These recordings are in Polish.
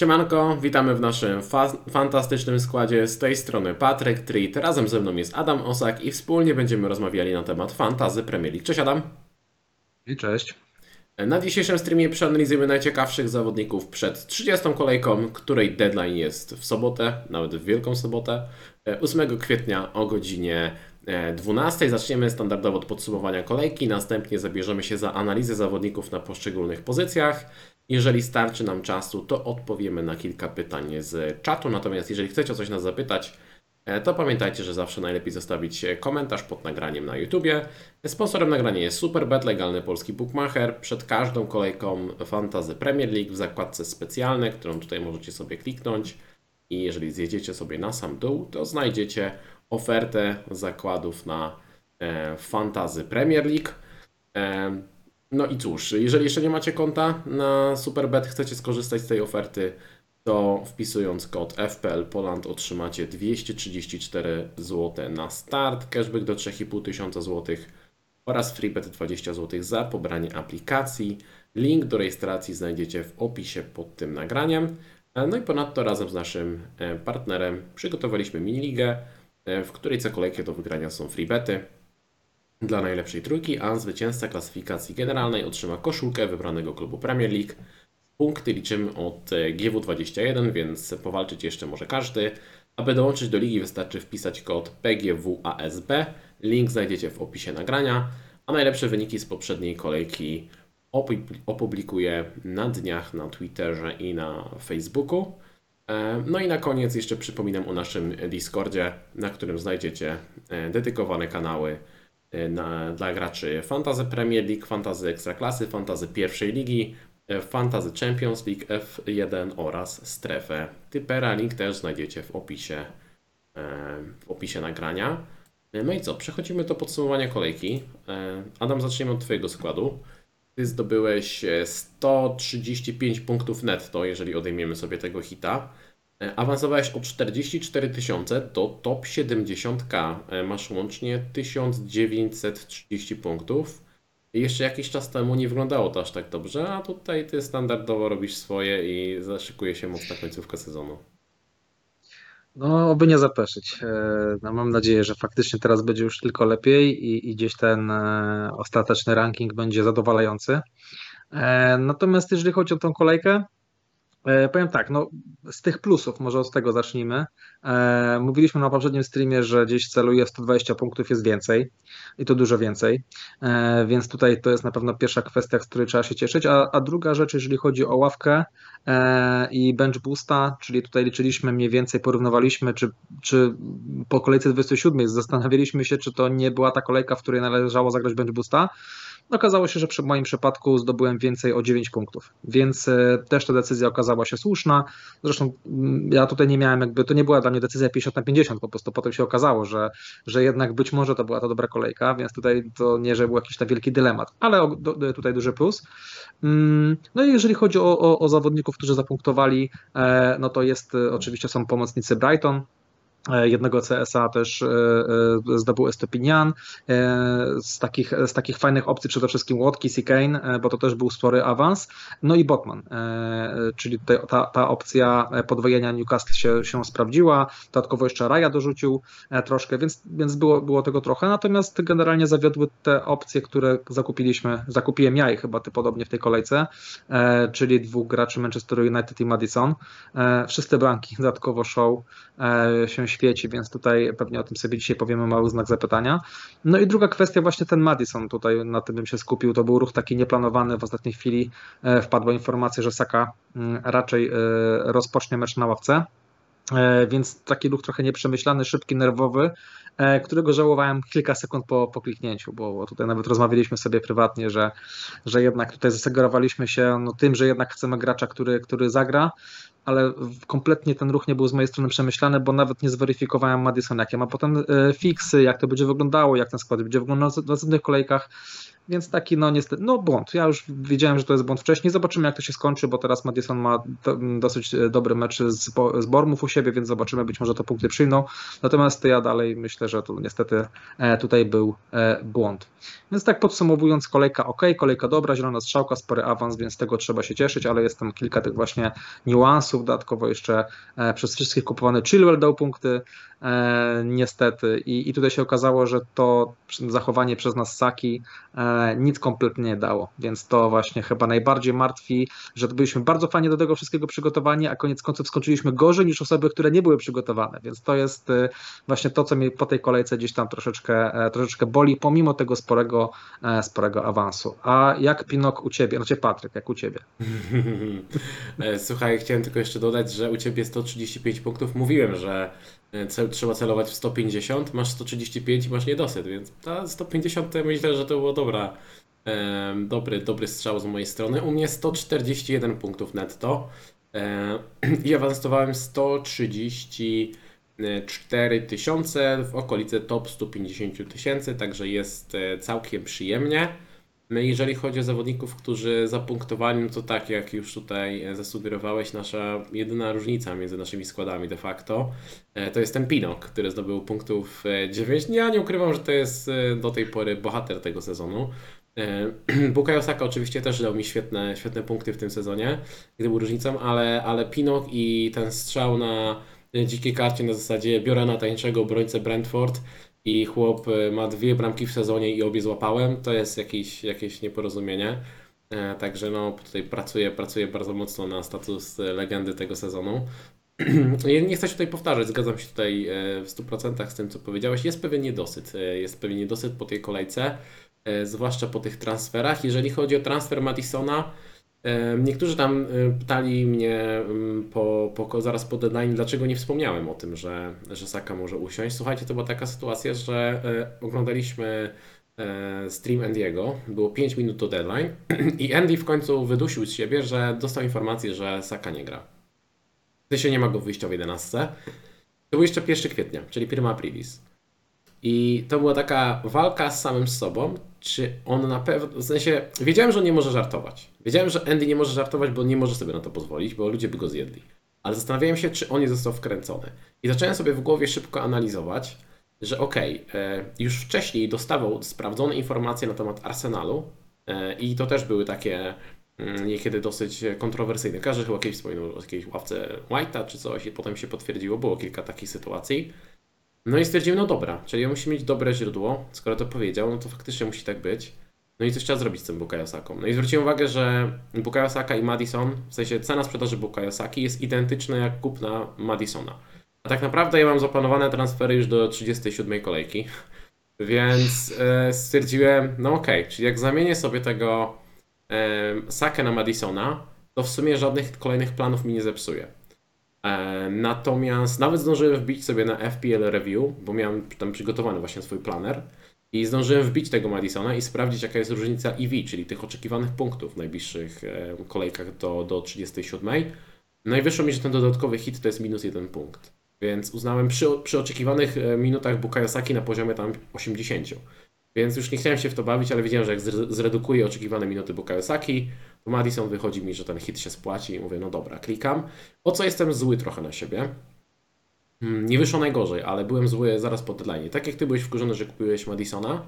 Siemanko, witamy w naszym fa- fantastycznym składzie. Z tej strony Patryk Treat, razem ze mną jest Adam Osak i wspólnie będziemy rozmawiali na temat fantazy Premier League. Cześć Adam. I cześć. Na dzisiejszym streamie przeanalizujemy najciekawszych zawodników przed 30. kolejką, której deadline jest w sobotę, nawet w Wielką Sobotę, e, 8 kwietnia o godzinie e, 12. Zaczniemy standardowo od podsumowania kolejki, następnie zabierzemy się za analizę zawodników na poszczególnych pozycjach. Jeżeli starczy nam czasu, to odpowiemy na kilka pytań z czatu. Natomiast jeżeli chcecie o coś nas zapytać, e, to pamiętajcie, że zawsze najlepiej zostawić komentarz pod nagraniem na YouTubie. Sponsorem nagrania jest Superbet, legalny polski bookmacher. Przed każdą kolejką Fantazy Premier League w zakładce specjalne, którą tutaj możecie sobie kliknąć. I jeżeli zjedziecie sobie na sam dół, to znajdziecie ofertę zakładów na e, Fantazy Premier League. E, no i cóż, jeżeli jeszcze nie macie konta na Superbet, chcecie skorzystać z tej oferty, to wpisując kod FPL Poland otrzymacie 234 zł na start, cashback do 3500 zł oraz freebet 20 zł za pobranie aplikacji. Link do rejestracji znajdziecie w opisie pod tym nagraniem. No i ponadto razem z naszym e, partnerem przygotowaliśmy miniligę, e, w której co kolejkę do wygrania są freebety dla najlepszej trójki, a zwycięzca klasyfikacji generalnej otrzyma koszulkę wybranego klubu Premier League. Punkty liczymy od e, GW21, więc powalczyć jeszcze może każdy. Aby dołączyć do ligi wystarczy wpisać kod PGWASB. Link znajdziecie w opisie nagrania, a najlepsze wyniki z poprzedniej kolejki opublikuję na dniach na Twitterze i na Facebooku. E, no i na koniec jeszcze przypominam o naszym Discordzie, na którym znajdziecie e, dedykowane kanały na, dla graczy Fantazy Premier League, Fantazy Ekstraklasy, Fantazy pierwszej ligi, Fantazy Champions League F1 oraz strefę Typera. Link też znajdziecie w opisie, w opisie nagrania. No i co, przechodzimy do podsumowania kolejki. Adam, zaczniemy od Twojego składu. Ty zdobyłeś 135 punktów netto, jeżeli odejmiemy sobie tego hita. Awansowałeś o 44 tysiące do top 70k. Masz łącznie 1930 punktów. Jeszcze jakiś czas temu nie wyglądało to aż tak dobrze, a tutaj ty standardowo robisz swoje i zaszykuje się mocna końcówka sezonu. No, oby nie zapeszyć. No, mam nadzieję, że faktycznie teraz będzie już tylko lepiej i, i gdzieś ten e, ostateczny ranking będzie zadowalający. E, natomiast jeżeli chodzi o tą kolejkę, E, powiem tak, no z tych plusów, może od tego zacznijmy. E, mówiliśmy na poprzednim streamie, że gdzieś celuje 120 punktów jest więcej i to dużo więcej, e, więc tutaj to jest na pewno pierwsza kwestia, z której trzeba się cieszyć. A, a druga rzecz, jeżeli chodzi o ławkę i bench boosta, czyli tutaj liczyliśmy mniej więcej, porównywaliśmy, czy, czy po kolejce 27 zastanawialiśmy się, czy to nie była ta kolejka, w której należało zagrać bench boosta. Okazało się, że przy moim przypadku zdobyłem więcej o 9 punktów, więc e, też ta decyzja okazała się słuszna. Zresztą mm, ja tutaj nie miałem jakby, to nie była dla mnie decyzja 50 na 50, po prostu potem się okazało, że, że jednak być może to była to dobra kolejka, więc tutaj to nie, że był jakiś tam wielki dylemat, ale tutaj duży plus. Mm, no i jeżeli chodzi o, o, o zawodników, którzy zapunktowali, e, no to jest e, oczywiście są pomocnicy Brighton, jednego CSA też e, e, zdobył Estopinian. Z takich, z takich fajnych opcji przede wszystkim Watkins i Kane, bo to też był spory awans. No i Botman, czyli tutaj ta, ta opcja podwojenia Newcastle się, się sprawdziła. Dodatkowo jeszcze Raja dorzucił troszkę, więc, więc było, było tego trochę. Natomiast generalnie zawiodły te opcje, które zakupiliśmy. Zakupiłem ja i chyba ty podobnie w tej kolejce, czyli dwóch graczy Manchester United i Madison. Wszyscy bramki dodatkowo show się świeci, więc tutaj pewnie o tym sobie dzisiaj powiemy mały znak zapytania. No i druga kwestia, właśnie ten Madison, tutaj na tym bym się skupił, to był ruch taki nieplanowany, w ostatniej chwili e, wpadła informacja, że Saka mm, raczej e, rozpocznie mecz na ławce, e, więc taki ruch trochę nieprzemyślany, szybki, nerwowy, którego żałowałem kilka sekund po, po kliknięciu, bo tutaj nawet rozmawialiśmy sobie prywatnie, że, że jednak tutaj zasugerowaliśmy się no, tym, że jednak chcemy gracza, który, który zagra, ale kompletnie ten ruch nie był z mojej strony przemyślany, bo nawet nie zweryfikowałem Madison, jakie ma potem e, fiksy, jak to będzie wyglądało, jak ten skład będzie wyglądał w następnych kolejkach. Więc taki no niestety, no błąd. Ja już wiedziałem, że to jest błąd wcześniej. Zobaczymy jak to się skończy, bo teraz Madison ma do, dosyć dobry mecz z, z Bormów u siebie, więc zobaczymy, być może to punkty przyjmą. Natomiast ja dalej myślę, że to niestety tutaj był błąd. Więc tak podsumowując, kolejka ok, kolejka dobra, zielona strzałka, spory awans, więc tego trzeba się cieszyć, ale jest tam kilka tych właśnie niuansów. Dodatkowo jeszcze przez wszystkich kupowany Chilwell dał punkty, e, niestety. I, I tutaj się okazało, że to zachowanie przez nas Saki e, nic kompletnie nie dało. Więc to właśnie chyba najbardziej martwi, że byliśmy bardzo fajnie do tego wszystkiego przygotowani, a koniec końców skończyliśmy gorzej niż osoby, które nie były przygotowane. Więc to jest e, właśnie to, co mnie po tej kolejce gdzieś tam troszeczkę, e, troszeczkę boli, pomimo tego sporego, e, sporego awansu. A jak Pinok u ciebie? Znaczy Patryk, jak u ciebie? E, słuchaj, chciałem tylko jeszcze dodać, że u ciebie 135 punktów. Mówiłem, że cel, trzeba celować w 150, masz 135 i masz niedosyt, więc ta 150 to myślę, że to było dobra, e, dobry, dobry strzał z mojej strony. U mnie 141 punktów netto e, i awansowałem 134 tysiące w okolicy top 150 tysięcy, także jest e, całkiem przyjemnie. My, jeżeli chodzi o zawodników, którzy zapunktowali, no to tak jak już tutaj e, zasugerowałeś, nasza jedyna różnica między naszymi składami de facto e, to jest ten Pinok, który zdobył punktów 9. Ja nie ukrywam, że to jest e, do tej pory bohater tego sezonu. Bukayo Saka oczywiście też dał mi świetne, świetne punkty w tym sezonie, gdy był różnicą, ale, ale Pinok i ten strzał na dzikiej karcie na zasadzie biorę na tańszego obrońcę Brentford i chłop e, ma dwie bramki w sezonie i obie złapałem, to jest jakieś, jakieś nieporozumienie. E, także no, tutaj pracuję, pracuję bardzo mocno na status legendy tego sezonu. Nie chcę się tutaj powtarzać, zgadzam się tutaj e, w 100% z tym, co powiedziałeś. Jest pewien niedosyt. Jest pewien niedosyt po tej kolejce, zwłaszcza po tych transferach. Jeżeli chodzi o transfer Madisona, Niektórzy tam y, pytali mnie po, po, zaraz po deadline, dlaczego nie wspomniałem o tym, że, że Saka może usiąść. Słuchajcie, to była taka sytuacja, że e, oglądaliśmy e, stream Andy'ego, było 5 minut do deadline i Andy w końcu wydusił z siebie, że dostał informację, że Saka nie gra. W się nie ma go wyjścia w 11. To był jeszcze 1 kwietnia, czyli prima aprilis. I to była taka walka z samym sobą, czy on na pewno, w sensie, wiedziałem, że on nie może żartować. Wiedziałem, że Andy nie może żartować, bo nie może sobie na to pozwolić, bo ludzie by go zjedli. Ale zastanawiałem się, czy on nie został wkręcony. I zacząłem sobie w głowie szybko analizować, że okej, okay, e, już wcześniej dostawał sprawdzone informacje na temat Arsenalu e, i to też były takie mm, niekiedy dosyć kontrowersyjne. Każdy chyba kiedyś wspominał o jakiejś ławce White'a czy coś i potem się potwierdziło, było kilka takich sytuacji. No i stwierdziłem, no dobra, czyli on musi mieć dobre źródło, skoro to powiedział, no to faktycznie musi tak być. No i coś trzeba zrobić z tym Bukayo Saką. No i zwróciłem uwagę, że Bukayo Saka i Madison, w sensie cena sprzedaży Bukayo Saki jest identyczna jak kupna Madisona. A tak naprawdę ja mam zaplanowane transfery już do 37 kolejki, więc e, stwierdziłem, no okej, okay, czyli jak zamienię sobie tego e, Sakę na Madisona, to w sumie żadnych kolejnych planów mi nie zepsuje. E, natomiast nawet zdążyłem wbić sobie na FPL Review, bo miałem tam przygotowany właśnie swój planer i zdążyłem wbić tego Madisona i sprawdzić jaka jest różnica EV, czyli tych oczekiwanych punktów w najbliższych e, kolejkach do, do 37. No i mi, że ten dodatkowy hit to jest minus jeden punkt. Więc uznałem przy, przy oczekiwanych e, minutach Bukayo Saki na poziomie tam 80. Więc już nie chciałem się w to bawić, ale wiedziałem, że jak zredukuję oczekiwane minuty Bukayo Saki, to Madison wychodzi mi, że ten hit się spłaci i mówię, no dobra, klikam. O co jestem zły trochę na siebie. Hmm, nie wyszło najgorzej, ale byłem zły zaraz po deadline. Tak jak ty byłeś wkurzony, że kupiłeś Madisona,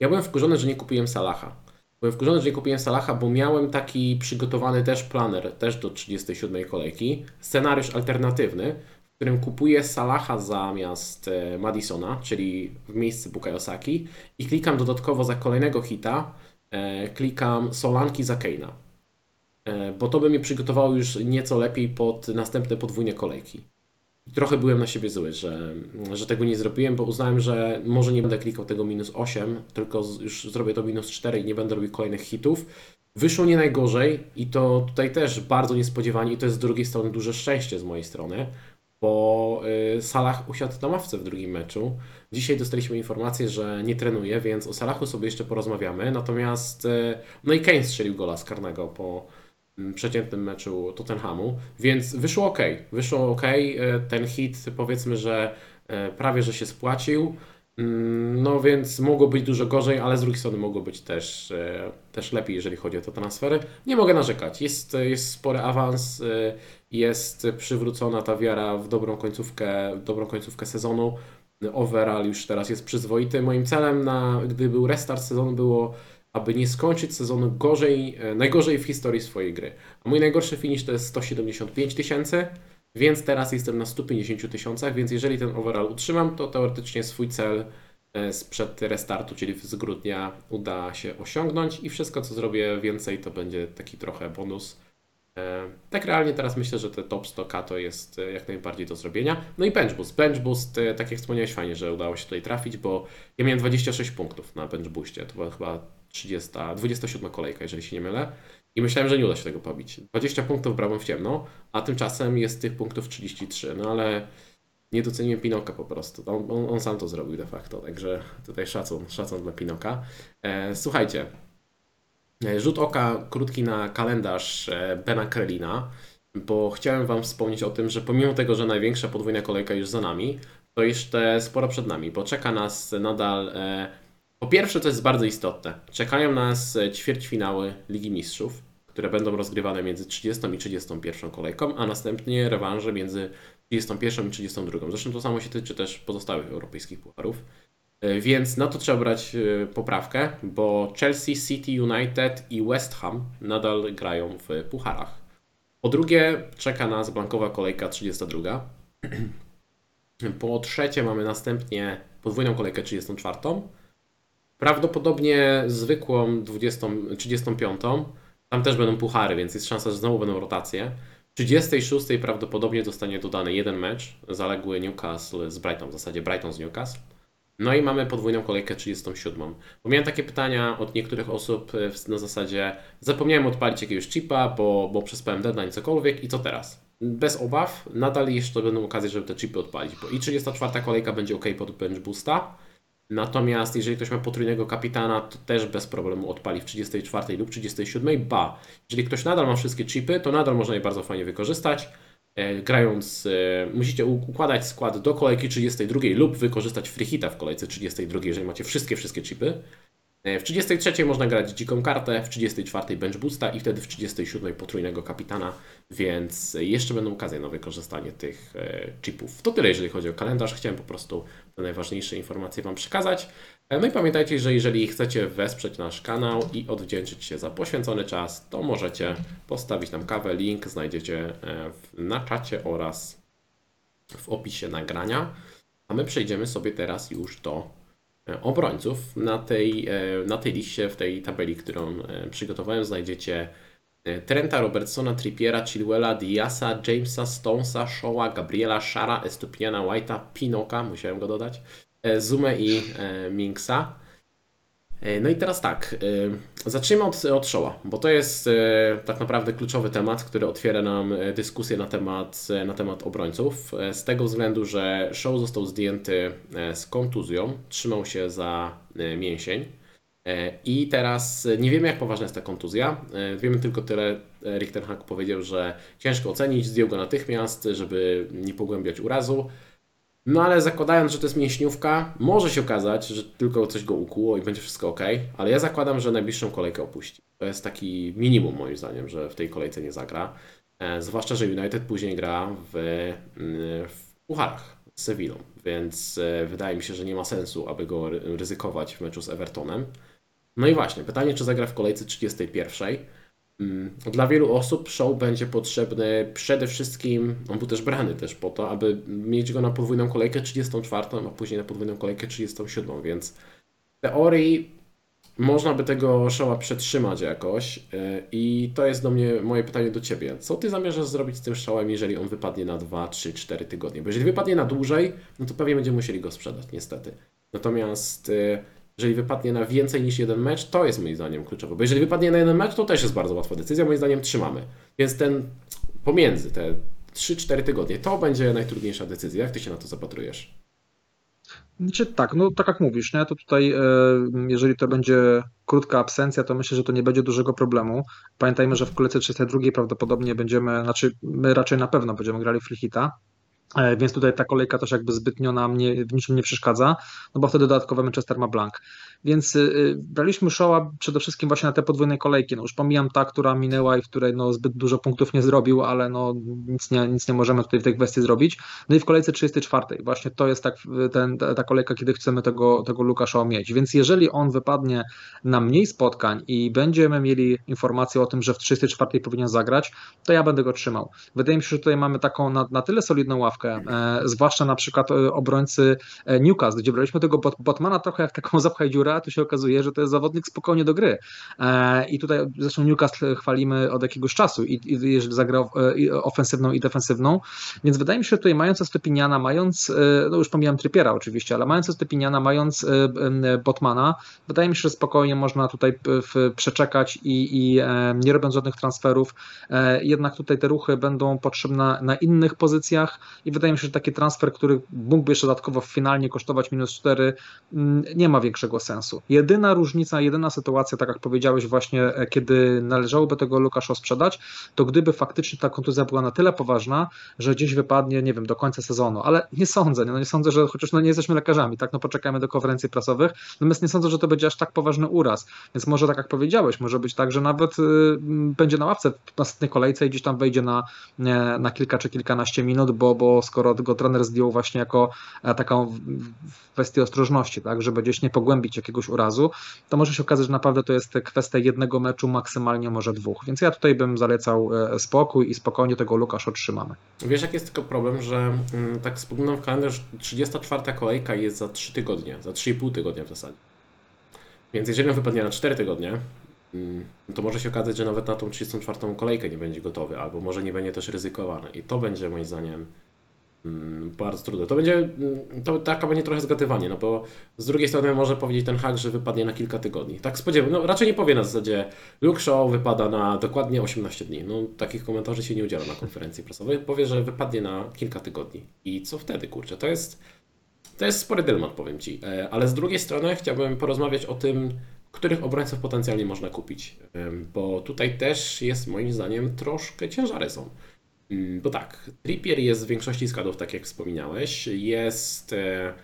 ja byłem wkurzony, że nie kupiłem Salaha. Byłem wkurzony, że nie kupiłem Salaha, bo miałem taki przygotowany też planer, też do 37 kolejki, scenariusz alternatywny, w którym kupuję Salaha zamiast e, Madisona, czyli w miejsce Bukayo Saki i klikam dodatkowo za kolejnego hita, e, klikam Solanki za Keina. E, bo to by mnie przygotowało już nieco lepiej pod następne podwójne kolejki. Trochę byłem na siebie zły, że, że tego nie zrobiłem, bo uznałem, że może nie będę klikał tego minus 8, tylko już zrobię to minus 4 i nie będę robił kolejnych hitów. Wyszło nie najgorzej i to tutaj też bardzo niespodziewanie i to jest z drugiej strony duże szczęście z mojej strony, bo y, Salah usiadł na ławce w drugim meczu. Dzisiaj dostaliśmy informację, że nie trenuje, więc o Salachu sobie jeszcze porozmawiamy. Natomiast, y, no i Kane strzelił gola z karnego po Mm, przeciętnym meczu Tottenhamu, więc wyszło ok. Wyszło ok. E, ten hit powiedzmy, że prawie że się spłacił. Mm, no więc mogło być dużo gorzej, ale z drugiej strony mogło być też, też lepiej, jeżeli chodzi o te transfery. Nie mogę narzekać. Jest, jest spory awans, jest przywrócona ta wiara w dobrą końcówkę, dobrą końcówkę sezonu. Overall już teraz jest przyzwoity. Moim celem, na, gdy był restart sezonu, było, aby nie skończyć sezonu gorzej, e, najgorzej w historii swojej gry. A mój najgorszy finish to jest 175 tysięcy. Więc teraz jestem na 150 tysiącach, więc jeżeli ten overall utrzymam, to teoretycznie swój cel e, sprzed restartu, czyli z grudnia, uda się osiągnąć i wszystko, co zrobię więcej, to będzie taki trochę bonus. E, tak realnie teraz myślę, że te top 100k to jest e, jak najbardziej do zrobienia. No i bench boost. Bench boost, tak jak wspomniałeś, fajnie, że udało się tutaj trafić, bo ja miałem 26 punktów na bench boostie. To była chyba 30, 27 kolejka, jeżeli się nie mylę. I myślałem, że nie uda się tego pobić. 20 punktów brałem w ciemno, a tymczasem jest tych punktów 33. No ale nie doceniłem Pinoka po prostu. On, on, on, sam to zrobił de facto, także tutaj szacun, szacun dla Pinoka. E, słuchajcie, e, rzut oka krótki na kalendarz e, Bena Krelina, bo chciałem Wam wspomnieć o tym, że pomimo tego, że największa podwójna kolejka już za nami, to jeszcze sporo przed nami, bo czeka nas nadal e, po pierwsze, to jest bardzo istotne. Czekają nas e, ćwierćfinały Ligi Mistrzów, które będą rozgrywane między 30 i 31 kolejką, a następnie rewanże między 31 i 32. Zresztą to samo się tyczy też pozostałych europejskich pucharów. E, więc na to trzeba brać e, poprawkę, bo Chelsea, City, United i West Ham nadal grają w pucharach. Po drugie, czeka nas blankowa kolejka 32. Po trzecie, mamy następnie podwójną kolejkę 34 Prawdopodobnie zwykłą 20, 35. Tam też będą puchary, więc jest szansa, że znowu będą rotacje. 36 prawdopodobnie zostanie dodany jeden mecz, zaległy Newcastle z Brighton, w zasadzie Brighton z Newcastle. No i mamy podwójną kolejkę 37. Bo miałem takie pytania od niektórych osób na zasadzie zapomniałem odpalić jakiegoś chipa, bo, bo przespałem deadline, cokolwiek i co teraz? Bez obaw, nadal jeszcze będą okazje, żeby te chipy odpalić, bo i 34 kolejka będzie ok pod bench boosta, Natomiast jeżeli ktoś ma potrójnego kapitana, to też bez problemu odpali w 34 lub 37. Ba, jeżeli ktoś nadal ma wszystkie chipy, to nadal można je bardzo fajnie wykorzystać. E, grając, e, musicie układać skład do kolejki 32 lub wykorzystać free hita w kolejce 32, jeżeli macie wszystkie, wszystkie chipy. E, w 33 można grać dziką kartę, w 34 bench boosta i wtedy w 37 potrójnego kapitana, więc jeszcze będą okazje na wykorzystanie tych chipów. To tyle, jeżeli chodzi o kalendarz. Chciałem po prostu te najważniejsze informacje Wam przekazać. E, no i pamiętajcie, że jeżeli chcecie wesprzeć nasz kanał i odwdzięczyć się za poświęcony czas, to możecie postawić nam kawę. Link znajdziecie na czacie oraz w opisie nagrania. A my przejdziemy sobie teraz już do E, obrońców. Na tej, e, na tej liście, w tej tabeli, którą e, przygotowałem, znajdziecie Trenta, Robertsona, Trippiera, Chilwella, Diasa, Jamesa, Stonesa, Shaw'a, Gabriela, Shara, Estupiniana, White'a, Pinoka, musiałem go dodać, Zumę i Minksa. E, no i teraz tak, e, zacznijmy od, od Show'a, bo to jest e, tak naprawdę kluczowy temat, który otwiera nam dyskusję na temat, na temat obrońców. Z tego względu, że Show został zdjęty z kontuzją, trzymał się za mięsień. I teraz nie wiemy, jak poważna jest ta kontuzja. Wiemy tylko tyle. Richter Hack powiedział, że ciężko ocenić, zdjął go natychmiast, żeby nie pogłębiać urazu. No ale zakładając, że to jest mięśniówka, może się okazać, że tylko coś go ukuło i będzie wszystko ok, ale ja zakładam, że najbliższą kolejkę opuści. To jest taki minimum moim zdaniem, że w tej kolejce nie zagra. E, zwłaszcza, że United później gra w, mm, w pucharach z Sevillą, więc e, wydaje mi się, że nie ma sensu, aby go ryzykować w meczu z Evertonem. No i właśnie, pytanie, czy zagra w kolejce 31. Mm, dla wielu osób show będzie potrzebny przede wszystkim, on był też brany też po to, aby mieć go na podwójną kolejkę 34, a później na podwójną kolejkę 37, więc w teorii można by tego showa przetrzymać jakoś e, i to jest do mnie moje pytanie do Ciebie. Co Ty zamierzasz zrobić z tym showem, jeżeli on wypadnie na 2, 3, 4 tygodnie? Bo jeżeli wypadnie na dłużej, no to pewnie będziemy musieli go sprzedać, niestety. Natomiast e, jeżeli wypadnie na więcej niż jeden mecz, to jest moim zdaniem kluczowe. Bo jeżeli wypadnie na jeden mecz, to też jest bardzo łatwa decyzja. Moim zdaniem trzymamy. Więc ten pomiędzy te 3-4 tygodnie, to będzie najtrudniejsza decyzja. Jak ty się na to zapatrujesz? Znaczy, tak, no tak jak mówisz, nie? to tutaj e, jeżeli to będzie krótka absencja, to myślę, że to nie będzie dużego problemu. Pamiętajmy, że w kolejce 32 prawdopodobnie będziemy, znaczy my raczej na pewno będziemy grali Flichita, E, więc tutaj ta kolejka też jakby zbytnio nam nie, w niczym nie przeszkadza, no bo wtedy dodatkowo Manchester ma blank. Więc y, y, braliśmy Showa przede wszystkim właśnie na te podwójne kolejki. No już pomijam ta, która minęła i w której no zbyt dużo punktów nie zrobił, ale no nic nie, nic nie możemy tutaj w tej kwestii zrobić. No i w kolejce 34. Właśnie to jest tak ten, ta kolejka, kiedy chcemy tego, tego Lukasza mieć. Więc jeżeli on wypadnie na mniej spotkań i będziemy mieli informację o tym, że w 34 powinien zagrać, to ja będę go trzymał. Wydaje mi się, że tutaj mamy taką na, na tyle solidną ławkę, e, zwłaszcza na przykład e, obrońcy e, Newcastle, gdzie braliśmy tego Botmana trochę jak taką zapchaj dziurę, tu się okazuje, że to jest zawodnik spokojnie do gry. E, I tutaj zresztą Newcastle chwalimy od jakiegoś czasu, i, i jeżeli zagrał e, ofensywną i defensywną, więc wydaje mi się, że tutaj mając Stepiniana, mając, no już pomijam Trippiera oczywiście, ale mając Stepiniana, mając Botmana, wydaje mi się, że spokojnie można tutaj przeczekać i, i nie robiąc żadnych transferów, jednak tutaj te ruchy będą potrzebne na innych pozycjach i wydaje mi się, że taki transfer, który mógłby jeszcze dodatkowo finalnie kosztować minus 4, mm, nie ma większego sensu. Jedyna różnica, jedyna sytuacja, tak jak powiedziałeś właśnie, e, kiedy należałoby tego Lukasza sprzedać, to gdyby faktycznie ta kontuzja była na tyle poważna, że gdzieś wypadnie, nie wiem, do końca sezonu, ale nie sądzę, no nie sądzę, że chociaż no nie jesteśmy lekarzami, tak, no poczekamy do konferencji prasowych, natomiast nie sądzę, że to będzie aż tak poważny uraz, więc może tak jak powiedziałeś, może być tak, że nawet y, będzie na ławce w następnej kolejce i gdzieś tam wejdzie na, na kilka czy kilkanaście minut, bo, bo skoro go trener zdjął właśnie jako e, taką kwestię ostrożności, tak, żeby gdzieś nie pogłębić jakiegoś urazu, to może się okazać, że naprawdę to jest kwestia jednego meczu, maksymalnie może dwóch. Więc ja tutaj bym zalecał e, spokój i spokojnie tego Lukasz otrzymamy. Wiesz, jaki jest tylko problem, że mm, tak spoglądam w kalendarz, 34 kolejka jest za 3 tygodnie, za 3,5 tygodnia w zasadzie. Więc jeżeli on wypadnie na 4 tygodnie, mm, to może się okazać, że nawet na tą 34 kolejkę nie będzie gotowy, albo może nie będzie też ryzykowany. I to będzie moim zdaniem bardzo trudne. To będzie, mm, to taka będzie trochę zgadywanie, no bo z drugiej strony może powiedzieć ten hak, że wypadnie na kilka tygodni. Tak spodziewam, no raczej nie powie na zasadzie Luke Show wypada na dokładnie 18 dni. No takich komentarzy się nie udziela na konferencji prasowej. Powie, że wypadnie na kilka tygodni. I co wtedy, kurczę? To jest, to jest spory dylemat, powiem Ci. E, ale z drugiej strony chciałbym porozmawiać o tym, których obrońców potencjalnie można kupić. Bo tutaj też jest moim zdaniem troszkę ciężary są. Mm, bo tak, Trippier jest w większości składów, tak jak wspominałeś. Jest, e,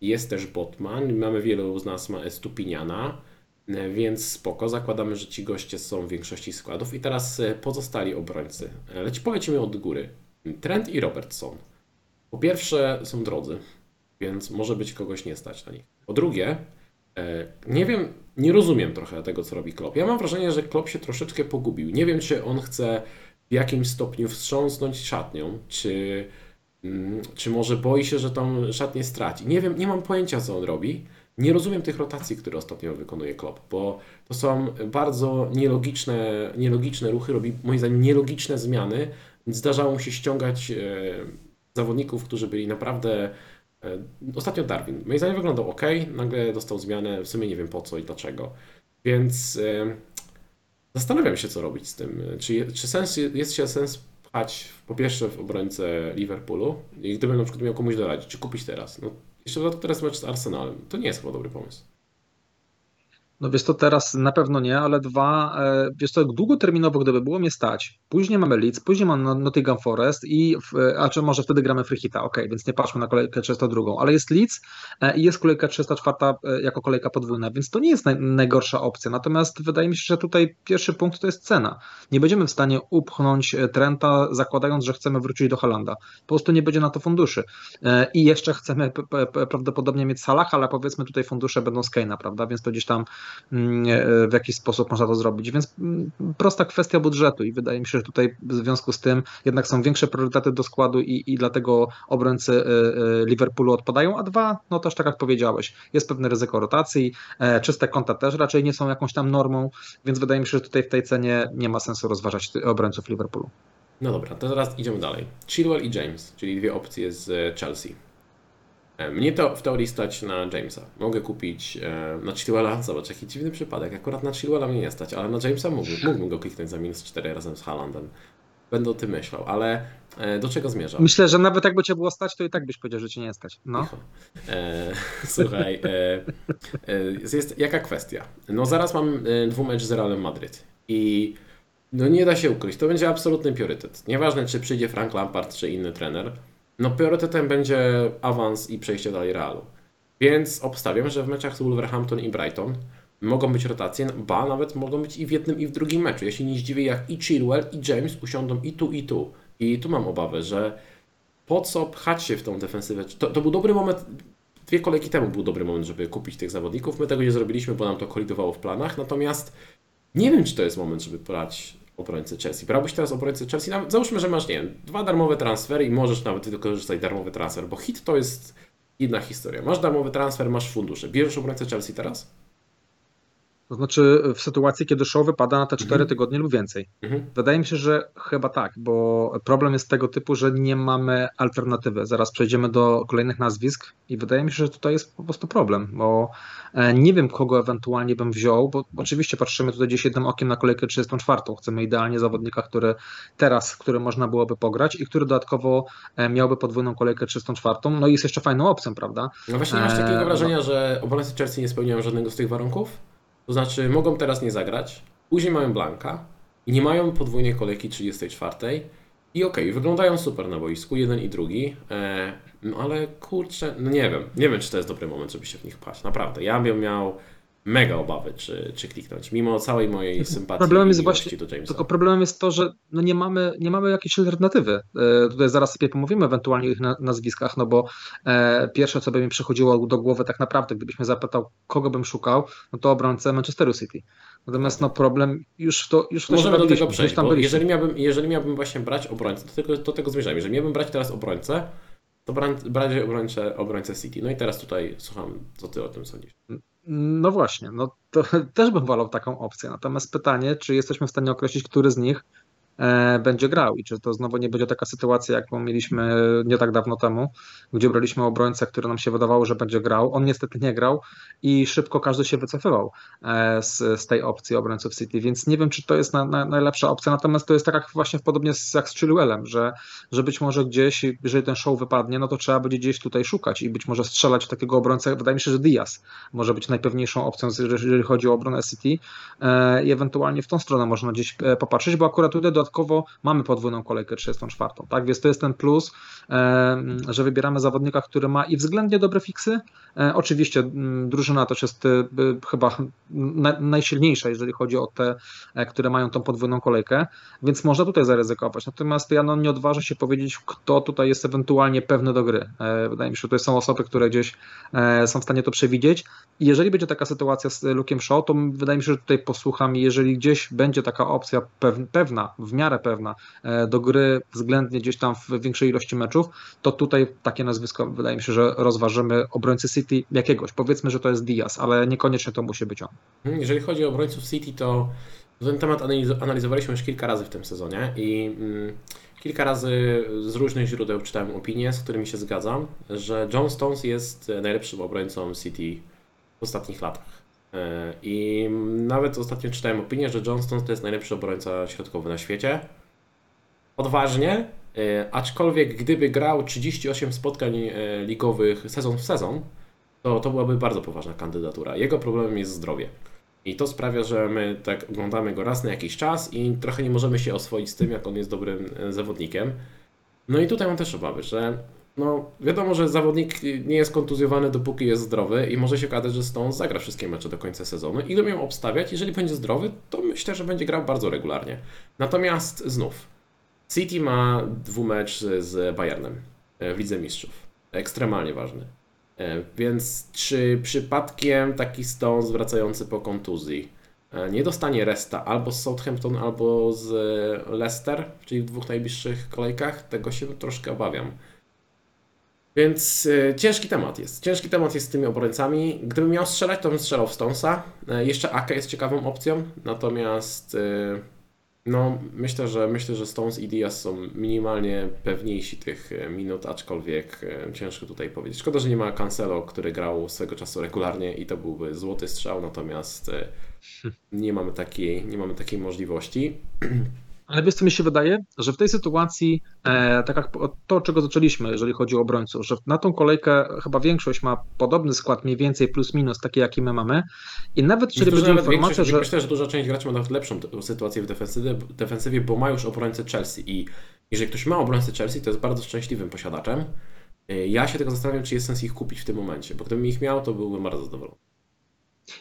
jest też Botman. Mamy wielu z nas ma Stupiniana, e, więc spoko. Zakładamy, że ci goście są w większości składów. I teraz e, pozostali obrońcy. Leci polecimy od góry. Trent i Robertson. Po pierwsze są drodzy, więc może być kogoś nie stać na nich. Po drugie, nie wiem, nie rozumiem trochę tego, co robi Klopp. Ja mam wrażenie, że Klopp się troszeczkę pogubił. Nie wiem, czy on chce w jakimś stopniu wstrząsnąć szatnią, czy, mm, czy może boi się, że tą szatnię straci. Nie wiem, nie mam pojęcia, co on robi. Nie rozumiem tych rotacji, które ostatnio wykonuje Klopp, bo to są bardzo nielogiczne, nielogiczne ruchy, robi moim zdaniem nielogiczne zmiany. Zdarzało mu się ściągać e, zawodników, którzy byli naprawdę. E, ostatnio Darwin. Moim zdaniem wyglądał ok, nagle dostał zmianę, w sumie nie wiem po co i dlaczego. Więc e, Zastanawiam się, co robić z tym. Czy, czy sens, jest się sens pchać po pierwsze w obrońcę Liverpoolu i gdybym na przykład miał komuś doradzić, czy kupić teraz? No, jeszcze to teraz mecz z Arsenalem. To nie jest chyba dobry pomysł. No wiesz to teraz na pewno nie, ale dwa, e, wiesz to długoterminowo gdyby było mnie stać, później mamy Leeds, później mamy Nottingham Forest i, a czy może wtedy gramy Frichita, ok, więc nie patrzmy na kolejkę 302, ale jest Leeds e, i jest kolejka 304 e, jako kolejka podwójna, więc to nie jest naj, najgorsza opcja, natomiast wydaje mi się, że tutaj pierwszy punkt to jest cena. Nie będziemy w stanie upchnąć Trenta zakładając, że chcemy wrócić do Holanda. Po prostu nie będzie na to funduszy. I jeszcze chcemy prawdopodobnie mieć Salah, ale powiedzmy tutaj fundusze będą z prawda, więc to gdzieś tam w jakiś sposób można to zrobić. Więc mm, prosta kwestia budżetu i wydaje mi się, że tutaj w związku z tym jednak są większe priorytety do składu i, i dlatego obrońcy y, y, Liverpoolu odpadają, a dwa, no też tak jak powiedziałeś, jest pewne ryzyko rotacji, e, czyste konta też raczej nie są jakąś tam normą, więc wydaje mi się, że tutaj w tej cenie nie ma sensu rozważać obrońców Liverpoolu. No dobra, to teraz idziemy dalej. Chilwell i James, czyli dwie opcje z Chelsea. E, mnie to w teorii stać na Jamesa. Mogę kupić e, na Chilwella, zobacz jaki dziwny przypadek. Akurat na Chilwella mnie nie stać, ale na Jamesa mógłbym, mógłbym go kliknąć za minus 4 razem z Haalandem. Będę o tym myślał, ale e, do czego zmierzam? Myślę, że nawet jakby cię było stać, to i tak byś powiedział, że cię nie stać. No. E, słuchaj, e, jest jaka kwestia? No zaraz mam dwumecz z Realem Madryt i no nie da się ukryć, to będzie absolutny priorytet. Nieważne, czy przyjdzie Frank Lampard, czy inny trener no priorytetem będzie awans i przejście dalej Realu. Więc obstawiam, że w meczach z Wolverhampton i Brighton mogą być rotacje, ba, nawet mogą być i w jednym i w drugim meczu. Się nie zdziwię, jak i Chilwell, i James usiądą i tu, i tu. I tu mam obawę, że po co pchać się w tą defensywę? To, to był dobry moment, dwie kolejki temu był dobry moment, żeby kupić tych zawodników. My tego nie zrobiliśmy, bo nam to kolidowało w planach. Natomiast nie wiem, czy to jest moment, żeby brać obrońcę Chelsea. Brałbyś teraz obrońcę Chelsea? Nawet, załóżmy, że masz, nie wiem, dwa darmowe transfery i możesz nawet tylko korzystać darmowy transfer, bo hit to jest inna historia. Masz darmowy transfer, masz fundusze. Bierzesz obrońcę Chelsea teraz? To znaczy w sytuacji, kiedy show wypada na te 4 mhm. tygodnie lub więcej. Mhm. Wydaje mi się, że chyba tak, bo problem jest tego typu, że nie mamy alternatywy. Zaraz przejdziemy do kolejnych nazwisk i wydaje mi się, że tutaj jest po prostu problem, bo e, nie wiem, kogo ewentualnie bym wziął, bo oczywiście patrzymy tutaj gdzieś jednym okiem na kolejkę 34. Chcemy idealnie zawodnika, który teraz, który można byłoby pograć i który dodatkowo e, miałby podwójną kolejkę 34. No i jest jeszcze fajną opcją, prawda? No właśnie, masz takiego e, wrażenia, no. że obrońcy Chelsea nie spełniają żadnego z tych warunków? To znaczy, mogą teraz nie zagrać, później mają blanka i nie mają podwójnej kolejki 34. I okej, okay, wyglądają super na boisku, jeden i drugi, e, no ale kurczę, no nie wiem, nie wiem, czy to jest dobry moment, żeby się w nich paść. Naprawdę, ja bym miał mega obawy, czy, czy kliknąć, mimo całej mojej sympatii problemem jest właśnie, do Jamesa. Tylko problemem jest to, że no nie, mamy, nie mamy jakiejś alternatywy. E, tutaj zaraz sobie pomówimy ewentualnie o ich nazwiskach, no bo e, pierwsze, co by mi przychodziło do głowy tak naprawdę, gdybyś mnie zapytał, kogo bym szukał, no to obrońcę Manchesteru City. Natomiast no problem już to już to Możemy do tego przejść, tam jeżeli miałbym, jeżeli miałbym właśnie brać obrońcę, do tego, do tego zmierzam. Jeżeli miałbym brać teraz obrońcę, to brać obrońcę, obrońcę City. No i teraz tutaj słucham, co ty o tym sądzisz. No właśnie, no to też bym wolał taką opcję. Natomiast pytanie, czy jesteśmy w stanie określić, który z nich będzie grał. I czy to znowu nie będzie taka sytuacja, jaką mieliśmy nie tak dawno temu, gdzie braliśmy obrońcę, który nam się wydawało, że będzie grał. On niestety nie grał i szybko każdy się wycofywał e, z, z tej opcji obrońców City, więc nie wiem, czy to jest na, na, najlepsza opcja, natomiast to jest tak jak właśnie podobnie jak z Chilwellem, że, że być może gdzieś, jeżeli ten show wypadnie, no to trzeba będzie gdzieś tutaj szukać i być może strzelać w takiego obrońcę, wydaje mi się, że Diaz może być najpewniejszą opcją, jeżeli chodzi o obronę City e, i ewentualnie w tą stronę można gdzieś popatrzeć, bo akurat tutaj do dodatkowo mamy podwójną kolejkę 34. Tak? Więc to jest ten plus, że wybieramy zawodnika, który ma i względnie dobre fiksy. E, oczywiście drużyna też jest e, chyba najsilniejsza, jeżeli chodzi o te, e, które mają tą podwójną kolejkę, więc można tutaj zaryzykować. Natomiast ja no, nie odważę się powiedzieć, kto tutaj jest ewentualnie pewny do gry. Wydaje mi się, że tutaj są osoby, które gdzieś są w stanie to przewidzieć. Jeżeli będzie taka sytuacja z Lukiem Shaw, to wydaje mi się, że tutaj posłucham jeżeli gdzieś będzie taka opcja pewna w miarę pewna e, do gry względnie gdzieś tam w większej ilości meczów, to tutaj takie nazwisko wydaje mi się, że rozważymy obrońcy City jakiegoś. Powiedzmy, że to jest Diaz, ale niekoniecznie to musi być on. Hmm, jeżeli chodzi o obrońców City, to ten temat analizowaliśmy już kilka razy w tym sezonie i mm, kilka razy z różnych źródeł czytałem opinie, z którymi się zgadzam, że John Stones jest najlepszym obrońcą City w ostatnich latach. E, I nawet ostatnio czytałem opinię, że Johnston to jest najlepszy obrońca środkowy na świecie. Odważnie, e, aczkolwiek gdyby grał 38 spotkań e, ligowych sezon w sezon, to to byłaby bardzo poważna kandydatura. Jego problemem jest zdrowie. I to sprawia, że my tak oglądamy go raz na jakiś czas i trochę nie możemy się oswoić z tym, jak on jest dobrym zawodnikiem. No i tutaj mam też obawy, że no, wiadomo, że zawodnik nie jest kontuzjowany, dopóki jest zdrowy i może się okazać, że Stones zagra wszystkie mecze do końca sezonu. I ją obstawiać, jeżeli będzie zdrowy, to myślę, że będzie grał bardzo regularnie. Natomiast znów, City ma dwumecz z Bayernem w Lidze Mistrzów. Ekstremalnie ważny. E, więc czy przypadkiem taki Stones wracający po kontuzji e, nie dostanie resta albo z Southampton, albo z Leicester, czyli w dwóch najbliższych kolejkach? Tego się troszkę obawiam. Więc y, ciężki temat jest. Ciężki temat jest z tymi obrońcami. Gdybym miał strzelać, to bym strzelał w Stonesa. Y, jeszcze Aka jest ciekawą opcją, natomiast y, no, myślę, że myślę, że Stones i Diaz są minimalnie pewniejsi tych minut, aczkolwiek ciężko tutaj powiedzieć. Szkoda, że nie ma Cancelo, który grał swego czasu regularnie i to byłby złoty strzał, natomiast nie mamy takiej, nie mamy takiej możliwości. Ale wiesz, co mi się wydaje? Że w tej sytuacji, e, tak jak to, czego zaczęliśmy, jeżeli chodzi o obrońców, że na tą kolejkę chyba większość ma podobny skład, mniej więcej plus minus, taki jaki my mamy. I nawet jeżeli będzie informacja, że. Myślę, że duża część graczy ma nawet lepszą sytuację w defensywie, defensywie, bo ma już obrońcę Chelsea. I jeżeli ktoś ma obrońcę Chelsea, to jest bardzo szczęśliwym posiadaczem. E, ja się tylko zastanawiam, czy jest sens ich kupić w tym momencie, bo gdybym ich miał, to byłbym bardzo zadowolony.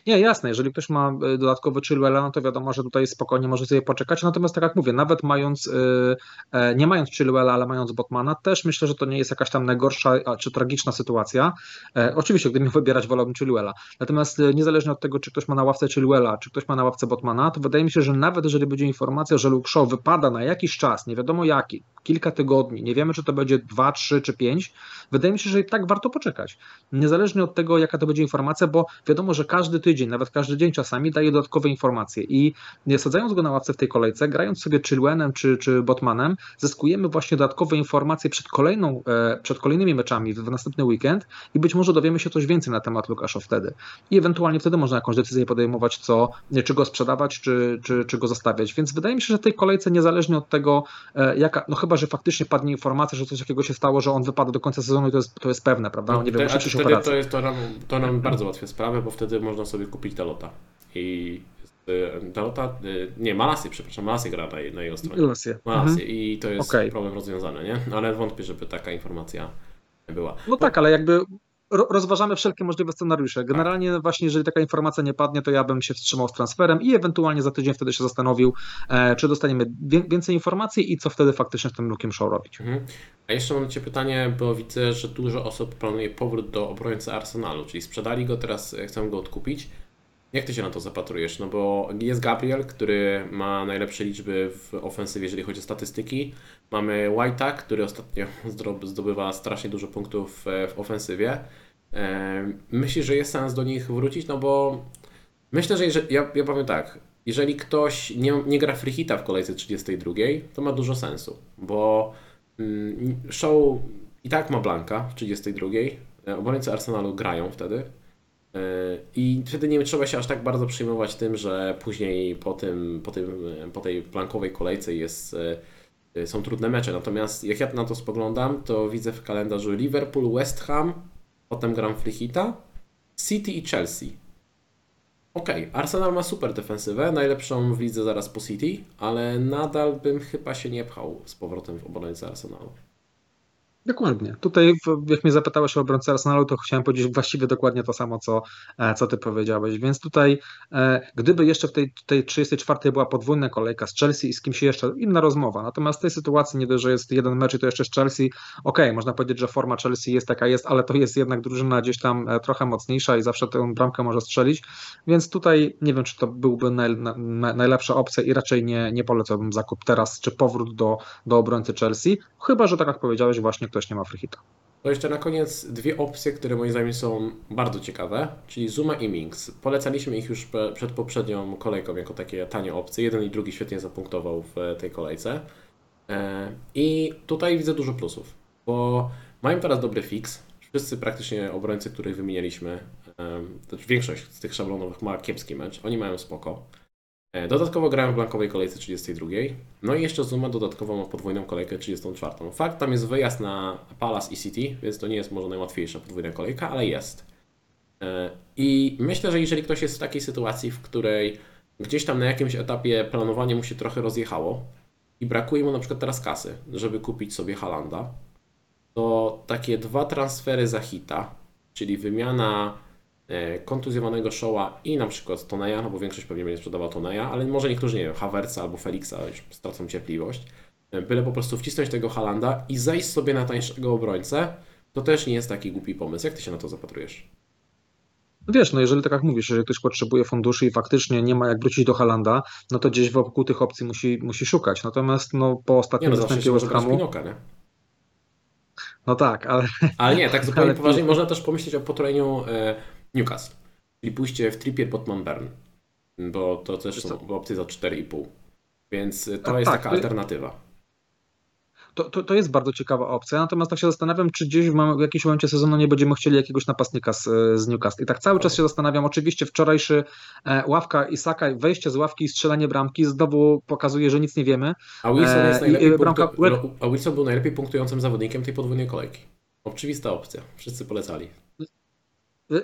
Nie, jasne, jeżeli ktoś ma e, dodatkowy Chilwella, no to wiadomo, że tutaj spokojnie może sobie poczekać, natomiast tak jak mówię, nawet mając, e, e, nie mając Chilwella, ale mając Botmana, też myślę, że to nie jest jakaś tam najgorsza czy tragiczna sytuacja. Oczywiście, gdybym miał wybierać, wolałbym Chilwella. Natomiast niezależnie od tego, czy ktoś ma na ławce Chilwella, czy ktoś ma na ławce Botmana, to wydaje mi się, że nawet jeżeli będzie informacja, że Luke Shaw wypada na jakiś czas, nie wiadomo jaki, kilka tygodni, nie wiemy, czy to będzie dwa, trzy czy pięć, wydaje mi się, że i tak warto poczekać. Niezależnie od tego, jaka to będzie informacja, bo wiadomo, że każdy tydzień, nawet każdy dzień czasami daje dodatkowe informacje i sadzając go na ławce w tej kolejce, grając sobie Chilwenem czy, czy Botmanem, zyskujemy właśnie dodatkowe informacje przed, kolejną, e, przed kolejnymi meczami w, następny weekend i być może dowiemy się coś więcej na temat Lukasza wtedy. I ewentualnie wtedy można jakąś decyzję podejmować, co, czy go sprzedawać, czy, czy, czy go zostawiać. Więc wydaje mi się, że tej kolejce niezależnie od tego, e, jaka, no chyba, że faktycznie padnie informacja, że coś takiego się stało, że on wypada do końca sezonu i to jest, to jest pewne, prawda? No, nie wiem, musi wtedy to, jest, to, nam, to nam bardzo łatwia sprawę, bo wtedy można sobie kupić Dalota. I Dalota, y, nie, Malasy, przepraszam, Malasy gra na, na jego stronie. Malasy. Malasy mhm. i to jest okay. problem rozwiązany, nie? Ale wątpię, żeby taka informacja była. No tak, ale jakby rozważamy wszelkie możliwe scenariusze. Generalnie właśnie, jeżeli taka informacja nie padnie, to ja bym się wstrzymał z transferem i ewentualnie za tydzień wtedy się zastanowił, e, czy dostaniemy więcej informacji i co wtedy faktycznie z tym Lukiem Show robić. Mhm. A jeszcze mam Cię pytanie, bo widzę, że dużo osób planuje powrót do obrońcy Arsenalu, czyli sprzedali go, teraz chcą go odkupić. Jak ty się na to zapatrujesz? No bo jest Gabriel, który ma najlepsze liczby w ofensywie, jeżeli chodzi o statystyki. Mamy White'a, który ostatnio zdobywa strasznie dużo punktów w ofensywie. Myślisz, że jest sens do nich wrócić? No bo myślę, że jeżeli, ja, ja powiem tak, jeżeli ktoś nie, nie gra freehita w kolejce 32, to ma dużo sensu, bo mm, show i tak ma Blanka w 32, e, obrońcy Arsenalu grają wtedy e, i wtedy nie trzeba się aż tak bardzo przejmować tym, że później po, tym, po, tym, po tej blankowej kolejce jest, e, są trudne mecze. Natomiast jak ja na to spoglądam, to widzę w kalendarzu Liverpool, West Ham, potem gram Flichita, City i Chelsea. Okej, okay, Arsenal ma super defensywę, najlepszą w lidze zaraz po City, ale nadal bym chyba się nie pchał z powrotem w obrońcę Arsenalu. Dokładnie. Tutaj, jak mnie zapytałeś o obrońcę Arsenalu, to chciałem powiedzieć właściwie dokładnie to samo, co, e, co ty powiedziałeś. Więc tutaj, e, gdyby jeszcze w tej, tej 34 była podwójna kolejka z Chelsea i z kimś jeszcze, inna rozmowa. Natomiast w tej sytuacji nie dość, że jest jeden mecz i to jeszcze z Chelsea, okej, okay, można powiedzieć, że forma Chelsea jest taka jest, ale to jest jednak drużyna gdzieś tam e, trochę mocniejsza i zawsze tę bramkę może strzelić. Więc tutaj nie wiem, czy to byłby naj, na, najlepsza opcja i raczej nie, nie polecałbym zakup teraz, czy powrót do, do obrońcy Chelsea. Chyba, że tak jak powiedziałeś, właśnie ktoś nie ma freehita. To jeszcze na koniec dwie opcje, które moim zdaniem są bardzo ciekawe, czyli Zuma i Minx. Polecaliśmy ich już przed poprzednią kolejką jako takie tanie opcje. Jeden i drugi świetnie zapunktował w tej kolejce. E, I tutaj widzę dużo plusów, bo mają teraz dobry fix. Wszyscy praktycznie obrońcy, których wymienialiśmy, znaczy większość z tych szablonowych ma kiepski mecz. Oni mają spoko. E, dodatkowo grałem w blankowej kolejce 32. No i jeszcze Zuma dodatkowo ma podwójną kolejkę 34. Fakt, tam jest wyjazd na Palace i City, więc to nie jest może najłatwiejsza podwójna kolejka, ale jest. E, I myślę, że jeżeli ktoś jest w takiej sytuacji, w której gdzieś tam na jakimś etapie planowanie mu się trochę rozjechało i brakuje mu na przykład teraz kasy, żeby kupić sobie Halanda, to takie dwa transfery za hita, czyli wymiana kontuzjowanego Showa i na przykład Toneja, no bo większość pewnie będzie sprzedawał Toneja, ale może niektórzy, nie wiem, Havertza albo Felixa już stracą cierpliwość. E, byle po prostu wcisnąć tego Halanda i zejść sobie na tańszego obrońcę, to też nie jest taki głupi pomysł. Jak ty się na to zapatrujesz? Wiesz, no jeżeli tak jak mówisz, jeżeli ktoś potrzebuje funduszy i faktycznie nie ma jak wrócić do Halanda, no to gdzieś wokół tych opcji musi, musi szukać. Natomiast no, po ostatnim nie, no, występie West Hamu... nie? No tak, ale... Ale nie, tak zupełnie ale... poważnie, można też pomyśleć o potrojeniu e, Newcastle. Czyli pójście w Trippier pod Bern, bo to też są opcje za 4,5. Więc to A, jest tak, taka alternatywa. to, to, to jest bardzo ciekawa opcja, natomiast tak się zastanawiam, czy gdzieś w jakimś momencie sezonu nie będziemy chcieli jakiegoś napastnika z, z Newcastle. I tak cały czas się zastanawiam, oczywiście wczorajszy e, ławka Isaka, wejście z ławki i strzelanie bramki znowu pokazuje, że nic nie wiemy. A Wilson, jest najlepiej bramka... a Wilson był najlepiej punktującym zawodnikiem tej podwójnej kolejki. Oczywista opcja, wszyscy polecali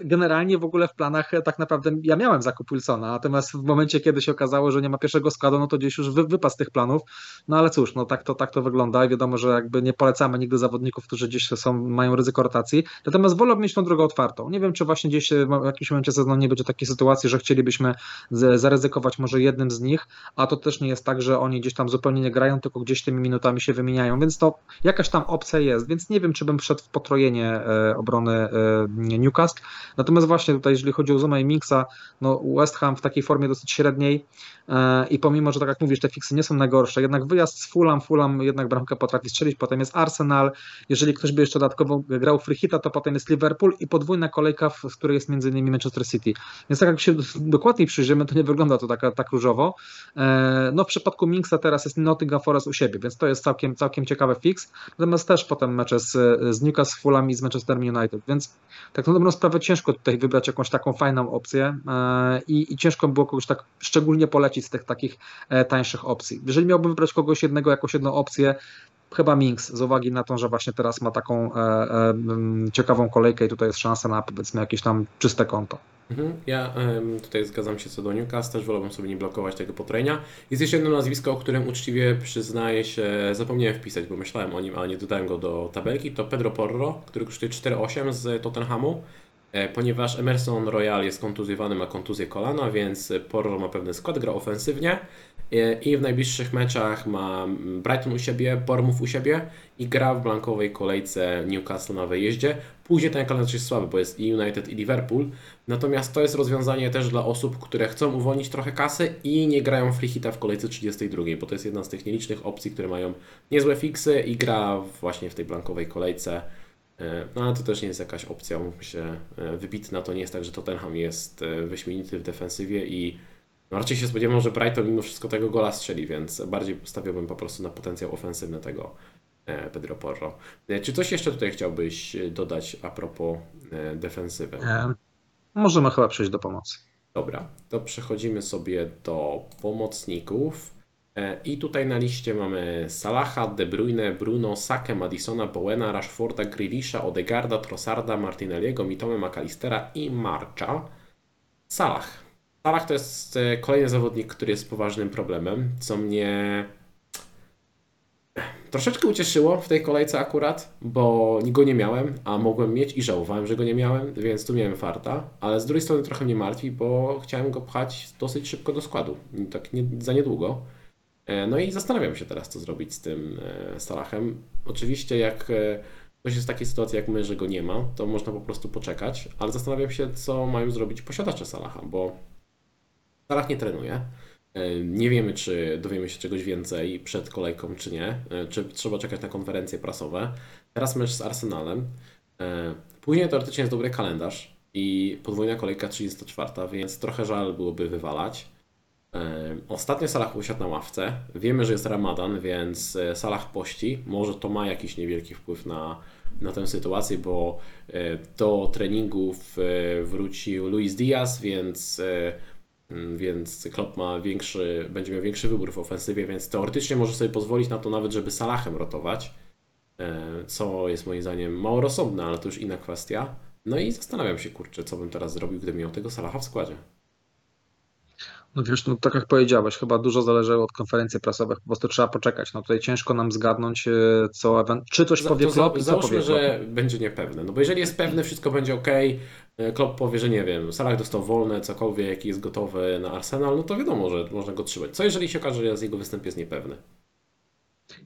generalnie w ogóle w planach e, tak naprawdę ja miałem zakup Wilsona, natomiast w momencie, kiedy się okazało, że nie ma pierwszego składu, no to gdzieś już wy, wypadł z tych planów. No ale cóż, no tak to, tak to wygląda i wiadomo, że jakby nie polecamy nigdy zawodników, którzy gdzieś są, mają ryzyko rotacji. Natomiast wolę mieć tą drogę otwartą. Nie wiem, czy właśnie gdzieś w jakimś momencie sezonu nie będzie takiej sytuacji, że chcielibyśmy zaryzykować może jednym z nich, a to też nie jest tak, że oni gdzieś tam zupełnie nie grają, tylko gdzieś tymi minutami się wymieniają, więc to jakaś tam opcja jest, więc nie wiem, czy bym wszedł w potrojenie e, obrony e, Newcastle. Natomiast właśnie tutaj, jeżeli chodzi o Zuma i Mixa, no West Ham w takiej formie dosyć średniej e, i pomimo, że tak jak mówisz, te fiksy nie są najgorsze, jednak wyjazd z Fulham, Fulham jednak bramkę potrafi strzelić, potem jest Arsenal, jeżeli ktoś by jeszcze dodatkowo grał Freehita, to potem jest Liverpool i podwójna kolejka, w której jest między innymi Manchester City. Więc tak jak się dokładniej przyjrzymy, to nie wygląda to tak, tak różowo. E, no w przypadku Mixa teraz jest Nottingham Forest u siebie, więc to jest całkiem, całkiem ciekawy fix. Natomiast też potem mecze z, z Newcastle, Fulham i z Manchester United, więc tak na dobrą sprawę ciężko tutaj wybrać jakąś taką fajną opcję e, i, i ciężko było kogoś tak szczególnie polecić z tych takich e, tańszych opcji. Jeżeli miałbym wybrać kogoś jednego, jakąś jedną opcję, chyba Minx, z uwagi na to, że właśnie teraz ma taką e, e, ciekawą kolejkę i tutaj jest szansa na powiedzmy jakieś tam czyste konto. Mhm. Ja tutaj zgadzam się co do Newcastle, też wolałbym sobie nie blokować tego potrenia. Jest jeszcze jedno nazwisko, o którym uczciwie przyznaję się, zapomniałem wpisać, bo myślałem o nim, ale nie dodałem go do tabelki, to Pedro Porro, który kosztuje 4,8 z Tottenhamu. E, ponieważ Emerson Royal jest kontuzjowany, ma kontuzję kolana, więc Porro ma pewny skład, gra ofensywnie e, i w najbliższych meczach ma Brighton u siebie, Bournemouth u siebie i gra w blankowej kolejce Newcastle na wyjeździe. Później ten kalendarz jest słaby, bo jest i United i Liverpool, natomiast to jest rozwiązanie też dla osób, które chcą uwolnić trochę kasy i nie grają free hita w kolejce 32, bo to jest jedna z tych nielicznych opcji, które mają niezłe fiksy i gra właśnie w tej blankowej kolejce. E, no ale to też nie jest jakaś opcja, mówmy się, e, wybitna. To nie jest tak, że Tottenham jest e, wyśmienity w defensywie i no raczej się spodziewam, że Brighton mimo wszystko tego gola strzeli, więc bardziej stawiałbym po prostu na potencjał ofensywny tego Pedro Porro. Czy coś jeszcze tutaj chciałbyś dodać a propos defensywy? możemy chyba przejść do pomocy. Dobra, to przechodzimy sobie do pomocników. E, I tutaj na liście mamy Salaha, De Bruyne, Bruno, Sake, Madisona, Bowena, Rashforda, Grealisha, Odegarda, Trossarda, Martinelliego, Mitome, McAllistera i Marcha. Salah. Salah to jest e, kolejny zawodnik, który jest poważnym problemem, co mnie troszeczkę ucieszyło w tej kolejce akurat, bo go nie miałem, a mogłem mieć i żałowałem, że go nie miałem, więc tu miałem farta, ale z drugiej strony trochę mnie martwi, bo chciałem go pchać dosyć szybko do składu, tak nie, za niedługo. E, no i zastanawiam się teraz, co zrobić z tym e, Salahem. Oczywiście, jak e, ktoś jest w takiej sytuacji jak my, że go nie ma, to można po prostu poczekać, ale zastanawiam się, co mają zrobić posiadacze Salaha, bo Salah nie trenuje. Nie wiemy, czy dowiemy się czegoś więcej przed kolejką, czy nie. Czy trzeba czekać na konferencje prasowe. Teraz mecz z Arsenalem. Później teoretycznie jest dobry kalendarz i podwójna kolejka 34, więc trochę żal byłoby wywalać. Ostatnio Salah usiadł na ławce. Wiemy, że jest Ramadan, więc e, Salah pości. Może to ma jakiś niewielki wpływ na, na tę sytuację, bo e, do treningów e, wrócił Luis Diaz, więc, mm, więc Klopp ma większy, będzie miał większy wybór w ofensywie, więc teoretycznie może sobie pozwolić na to nawet, żeby Salahem rotować, co jest moim zdaniem mało rozsądne, ale to już inna kwestia. No i zastanawiam się, kurczę, co bym teraz zrobił, gdybym miał tego Salaha w składzie. No wiesz, no tak jak powiedziałeś, chyba dużo zależy od konferencji prasowych, po prostu trzeba poczekać. No tutaj ciężko nam zgadnąć, e, co, czy coś powie to Klopp i co powie że będzie niepewne, no bo jeżeli jest pewny, wszystko będzie ok, e, Klopp powie, że nie wiem, Salah dostał wolne, cokolwiek, jest gotowy na Arsenal, no to wiadomo, że można go trzymać. Co jeżeli się okaże, że jego występ jest niepewny?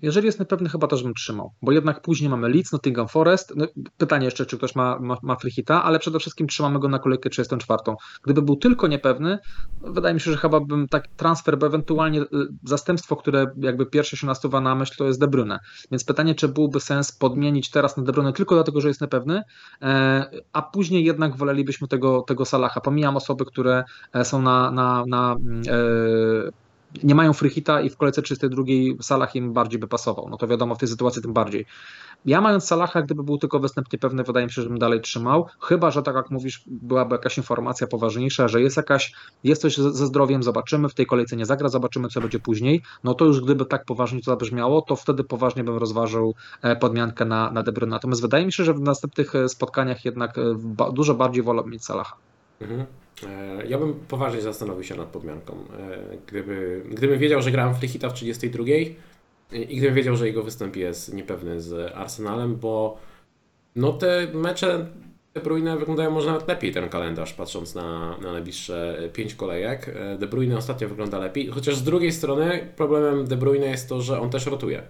Jeżeli jest niepewny, chyba też bym trzymał, bo jednak później mamy Leeds, Nottingham Forest. No, pytanie jeszcze, czy ktoś ma, ma, ma ale przede wszystkim trzymamy go na kolejkę 34. Gdyby był tylko niepewny, wydaje mi się, że chyba bym tak transfer, bo ewentualnie y, zastępstwo, które jakby pierwsze się nasuwa na myśl, to jest De Bruyne. Więc pytanie, czy byłby sens podmienić teraz na De Bruyne tylko dlatego, że jest niepewny, e, a później jednak wolelibyśmy tego, tego Salaha. Pomijam osoby, które e, są na, na, na mm, e, nie mają free i w kolejce 32 Salah im bardziej by pasował. No to wiadomo, w tej sytuacji tym bardziej. Ja mając Salaha, gdyby był tylko występnie pewny, wydaje mi się, że bym dalej trzymał. Chyba, że tak jak mówisz, byłaby jakaś informacja poważniejsza, że jest jakaś, jest coś ze zdrowiem, zobaczymy, w tej kolejce nie zagra, zobaczymy, co będzie później. No to już gdyby tak poważnie to zabrzmiało, to wtedy poważnie bym rozważył e, podmiankę na, na De. Natomiast wydaje mi się, że w następnych e, spotkaniach jednak e, dużo bardziej wolę mieć Salaha. Mhm. Ja bym poważnie zastanowił się nad podmianką. Gdyby, gdybym wiedział, że grałem w Lichita w 32, i gdybym wiedział, że jego występ jest niepewny z Arsenalem, bo no te mecze De Bruyne wyglądają może nawet lepiej ten kalendarz, patrząc na, na najbliższe pięć kolejek. De Bruyne ostatnio wygląda lepiej, chociaż z drugiej strony problemem De Bruyne jest to, że on też rotuje.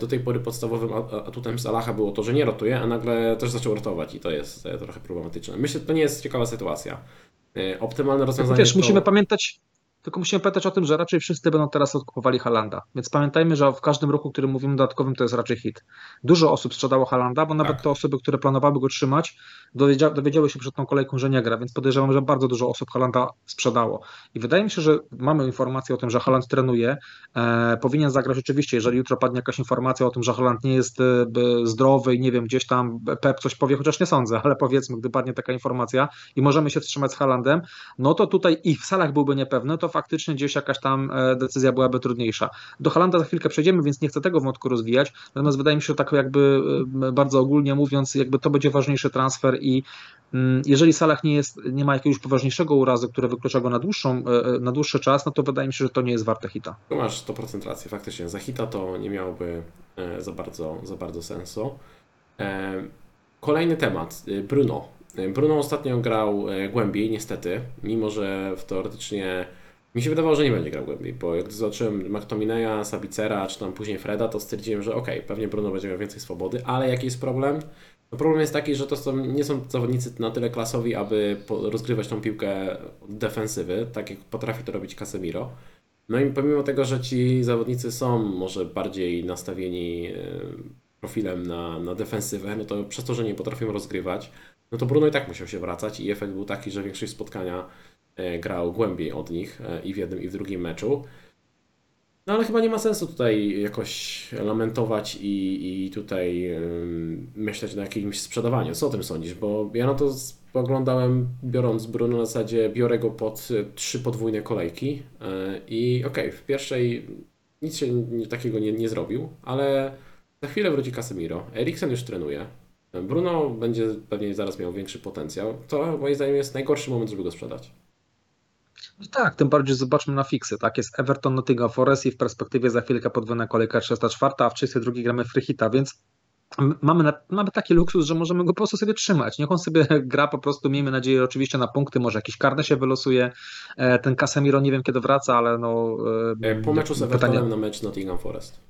Do tej pory podstawowym atutem Salaha było to, że nie rotuje, a nagle też zaczął rotować i to jest e, trochę problematyczne. Myślę, że to nie jest ciekawa sytuacja. E, optymalne rozwiązanie. Wiesz, to... musimy pamiętać, tylko musimy pamiętać o tym, że raczej wszyscy będą teraz odkupowali Halanda. Więc pamiętajmy, że w każdym ruchu, który mówimy dodatkowym, to jest raczej hit. Dużo osób sprzedało Halanda, bo nawet tak. te osoby, które planowały go trzymać, dowiedzia dowiedziały się przed tą kolejką, że nie gra, więc podejrzewam, że bardzo dużo osób Halanda sprzedało. I wydaje mi się, że mamy informację o tym, że Haland trenuje. E, powinien zagrać oczywiście, jeżeli jutro padnie jakaś informacja o tym, że Haland nie jest e, zdrowy i nie wiem, gdzieś tam Pep coś powie, chociaż nie sądzę, ale powiedzmy, gdy padnie taka informacja i możemy się wstrzymać z Halandem, no to tutaj i w salach byłby niepewny, to faktycznie gdzieś jakaś tam e, decyzja byłaby trudniejsza. Do Halanda za chwilkę przejdziemy, więc nie chcę tego wątku rozwijać, natomiast wydaje mi się, że tak jakby e, bardzo ogólnie mówiąc, jakby to będzie ważniejszy transfer i mm, jeżeli Salah nie, jest, nie ma jakiegoś poważniejszego urazu, które wyklucza go na, dłuższą, e, na dłuższy czas, no to wydaje mi się, że to nie jest warte hita. Masz 100% racji, faktycznie. Za hita to nie miałoby za bardzo, za bardzo sensu. Kolejny temat, Bruno. Bruno ostatnio grał głębiej, niestety, mimo że teoretycznie mi się wydawało, że nie będzie grał głębiej, bo jak zobaczyłem McTominaya, Sabicera, czy tam później Freda, to stwierdziłem, że okej, okay, pewnie Bruno będzie miał więcej swobody, ale jaki jest problem? No problem jest taki, że to są, nie są zawodnicy na tyle klasowi, aby rozgrywać tą piłkę defensywy, tak jak potrafi to robić Casemiro. No i pomimo tego, że ci zawodnicy są może bardziej nastawieni e, profilem na, na defensywę, no to przez to, że nie potrafią rozgrywać, no to Bruno i tak musiał się wracać i efekt był taki, że większość spotkania grał głębiej od nich e, i w jednym i w drugim meczu. No ale chyba nie ma sensu tutaj jakoś lamentować i, i tutaj myśleć na jakimś sprzedawaniu. Co o tym sądzisz? Bo ja na to spoglądałem biorąc Bruno na zasadzie biorę go pod trzy podwójne kolejki e, i okej, okay, w pierwszej nic się takiego nie, nie zrobił, ale za chwilę wróci Casemiro, Eriksen już trenuje, Bruno będzie pewnie zaraz miał większy potencjał. To moim zdaniem jest najgorszy moment, żeby go sprzedać. No tak, tym bardziej zobaczmy na fiksy. Tak, jest Everton, Nottingham Forest i w perspektywie za chwilkę podwójna kolejka 34, a w 32 gramy Frychita, więc mamy, mamy taki luksus, że możemy go po prostu sobie trzymać. Niech on sobie gra po prostu, miejmy nadzieję oczywiście na punkty, może jakiś karne się wylosuje. E, ten Casemiro nie wiem kiedy wraca, ale no... E, po meczu z Evertonem pytanie... na mecz Nottingham Forest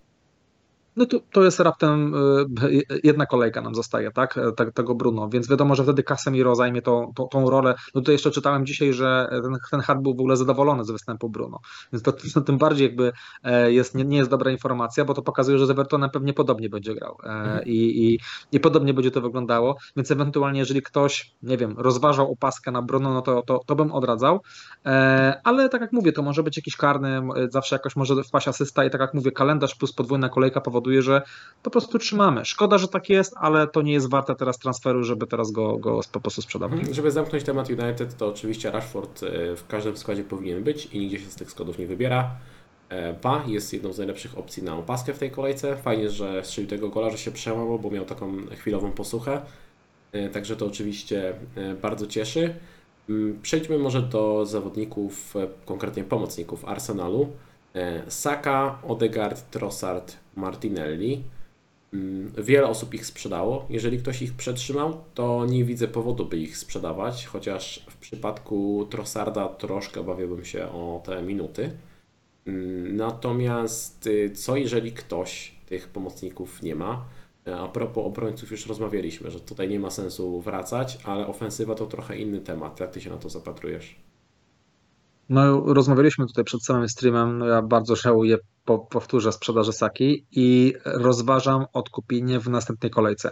no to, to jest raptem y, jedna kolejka nam zostaje, tak? E, tego Bruno, więc wiadomo, że wtedy Casemiro zajmie tą, tą, tą rolę. No to jeszcze czytałem dzisiaj, że ten, ten Hart był w ogóle zadowolony z występu Bruno, więc to, to tym bardziej jakby e, jest, nie, nie, jest dobra informacja, bo to pokazuje, że z Evertonem pewnie podobnie będzie grał e, mhm. i, i, i podobnie będzie to wyglądało, więc ewentualnie jeżeli ktoś, nie wiem, rozważał opaskę na Bruno, no to, to, to bym odradzał, ale tak jak mówię, to może być jakiś karny, zawsze jakoś może wpaść asysta i tak jak mówię, kalendarz plus podwójna kolejka powoduje powoduje, że po prostu trzymamy. Szkoda, że tak jest, ale to nie jest warte teraz transferu, żeby teraz go, go po prostu sprzedawać. Mhm. Żeby zamknąć temat United, to oczywiście Rashford e, w każdym składzie powinien być i nigdzie się z tych składów nie wybiera. E, jest jedną z najlepszych opcji na opaskę w tej kolejce. Fajnie, że strzelił tego gola, że się przełamał, bo miał taką chwilową posłuchę. E, także to oczywiście bardzo cieszy. Mm, przejdźmy może do zawodników, konkretnie pomocników Arsenalu. Saka, Odegaard, Trossard, Martinelli. Mm, wiele osób ich sprzedało. Jeżeli ktoś ich przetrzymał, to nie widzę powodu, by ich sprzedawać, chociaż w przypadku Trossarda troszkę obawiałbym się o te minuty. Mm, natomiast y, co jeżeli ktoś tych pomocników nie ma? A propos obrońców już rozmawialiśmy, że tutaj nie ma sensu wracać, ale ofensywa to trochę inny temat. Jak ty się na to zapatrujesz? No, rozmawialiśmy tutaj przed samym streamem. No ja bardzo żałuję po, powtórzę sprzedaży Saki i rozważam odkupienie w następnej kolejce.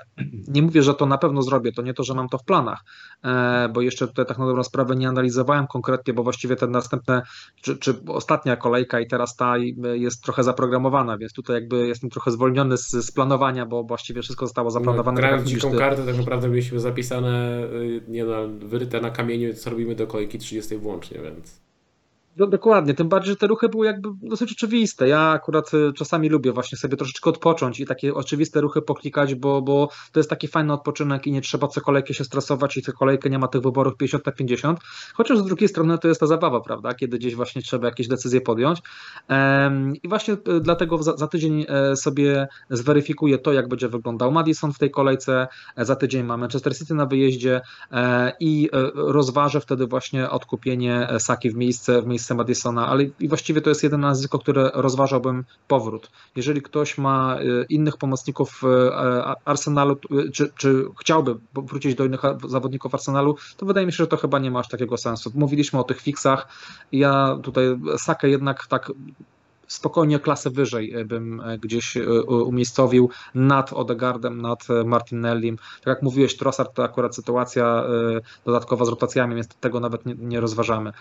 Nie mówię, że to na pewno zrobię, to nie to, że mam to w planach, e, bo jeszcze tutaj tak na dobrą sprawę nie analizowałem konkretnie, bo właściwie te następne, czy, czy ostatnia kolejka i teraz ta jest trochę zaprogramowana, więc tutaj jakby jestem trochę zwolniony z, z planowania, bo właściwie wszystko zostało zaplanowane. No, grając dziką ty... kartę tak naprawdę mieliśmy zapisane, y, nie no, wyryte na kamieniu, co robimy do kolejki 30 włącznie, więc... No, dokładnie, tym bardziej, że te ruchy były jakby dosyć oczywiste. Ja akurat y, czasami lubię właśnie sobie troszeczkę odpocząć i takie oczywiste ruchy poklikać, bo, bo to jest taki fajny odpoczynek i nie trzeba co kolejkę się stresować i co kolejkę nie ma tych wyborów 50 na 50. Chociaż z drugiej strony to jest ta zabawa, prawda, kiedy gdzieś właśnie trzeba jakieś decyzje podjąć. I właśnie y, dlatego za, za tydzień e, sobie zweryfikuję to, jak będzie wyglądał Madison w tej kolejce. E, za tydzień ma Manchester City na wyjeździe e, i rozważę wtedy właśnie odkupienie Saki w miejsce, w miejsce miejsce Madisona, ale i właściwie to jest jedyne nazwisko, które rozważałbym powrót. Jeżeli ktoś ma y, innych pomocników y, Arsenalu, y, czy, czy chciałby wrócić do innych zawodników Arsenalu, to wydaje mi się, że to chyba nie ma aż takiego sensu. Mówiliśmy o tych fixach. Ja tutaj Sakę jednak tak spokojnie klasę wyżej e, bym e, gdzieś e, umiejscowił nad Odegardem, nad Martinellim. Tak jak mówiłeś, Trossard to akurat sytuacja dodatkowa z rotacjami, więc tego nawet nie, nie rozważamy.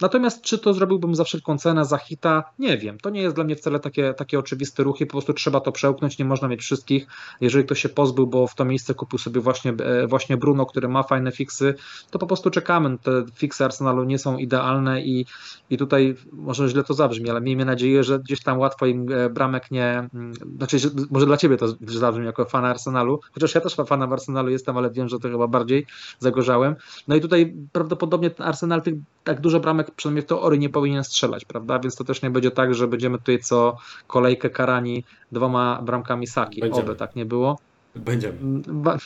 Natomiast czy to zrobiłbym za wszelką cenę, za hita? Nie wiem. To nie jest dla mnie wcale takie, takie oczywiste ruchy, po prostu trzeba to przełknąć, nie można mieć wszystkich. Jeżeli ktoś się pozbył, bo w to miejsce kupił sobie właśnie, właśnie Bruno, który ma fajne fiksy, to po prostu czekamy. Te fiksy Arsenalu nie są idealne i, i tutaj może źle to zabrzmi, ale miejmy nadzieję, że gdzieś tam łatwo im e, bramek nie. Mm, znaczy, może dla ciebie to zabrzmi jako fan Arsenalu, chociaż ja też fanem Arsenalu jestem, ale wiem, że to chyba bardziej zagorzałem. No i tutaj prawdopodobnie ten Arsenal tych tak dużo bramek, przynajmniej w teorii, nie powinien strzelać, prawda? Więc to też nie będzie tak, że będziemy tutaj co kolejkę karani dwoma bramkami Saki. Będziemy. Oby tak nie było. Będziemy. Ba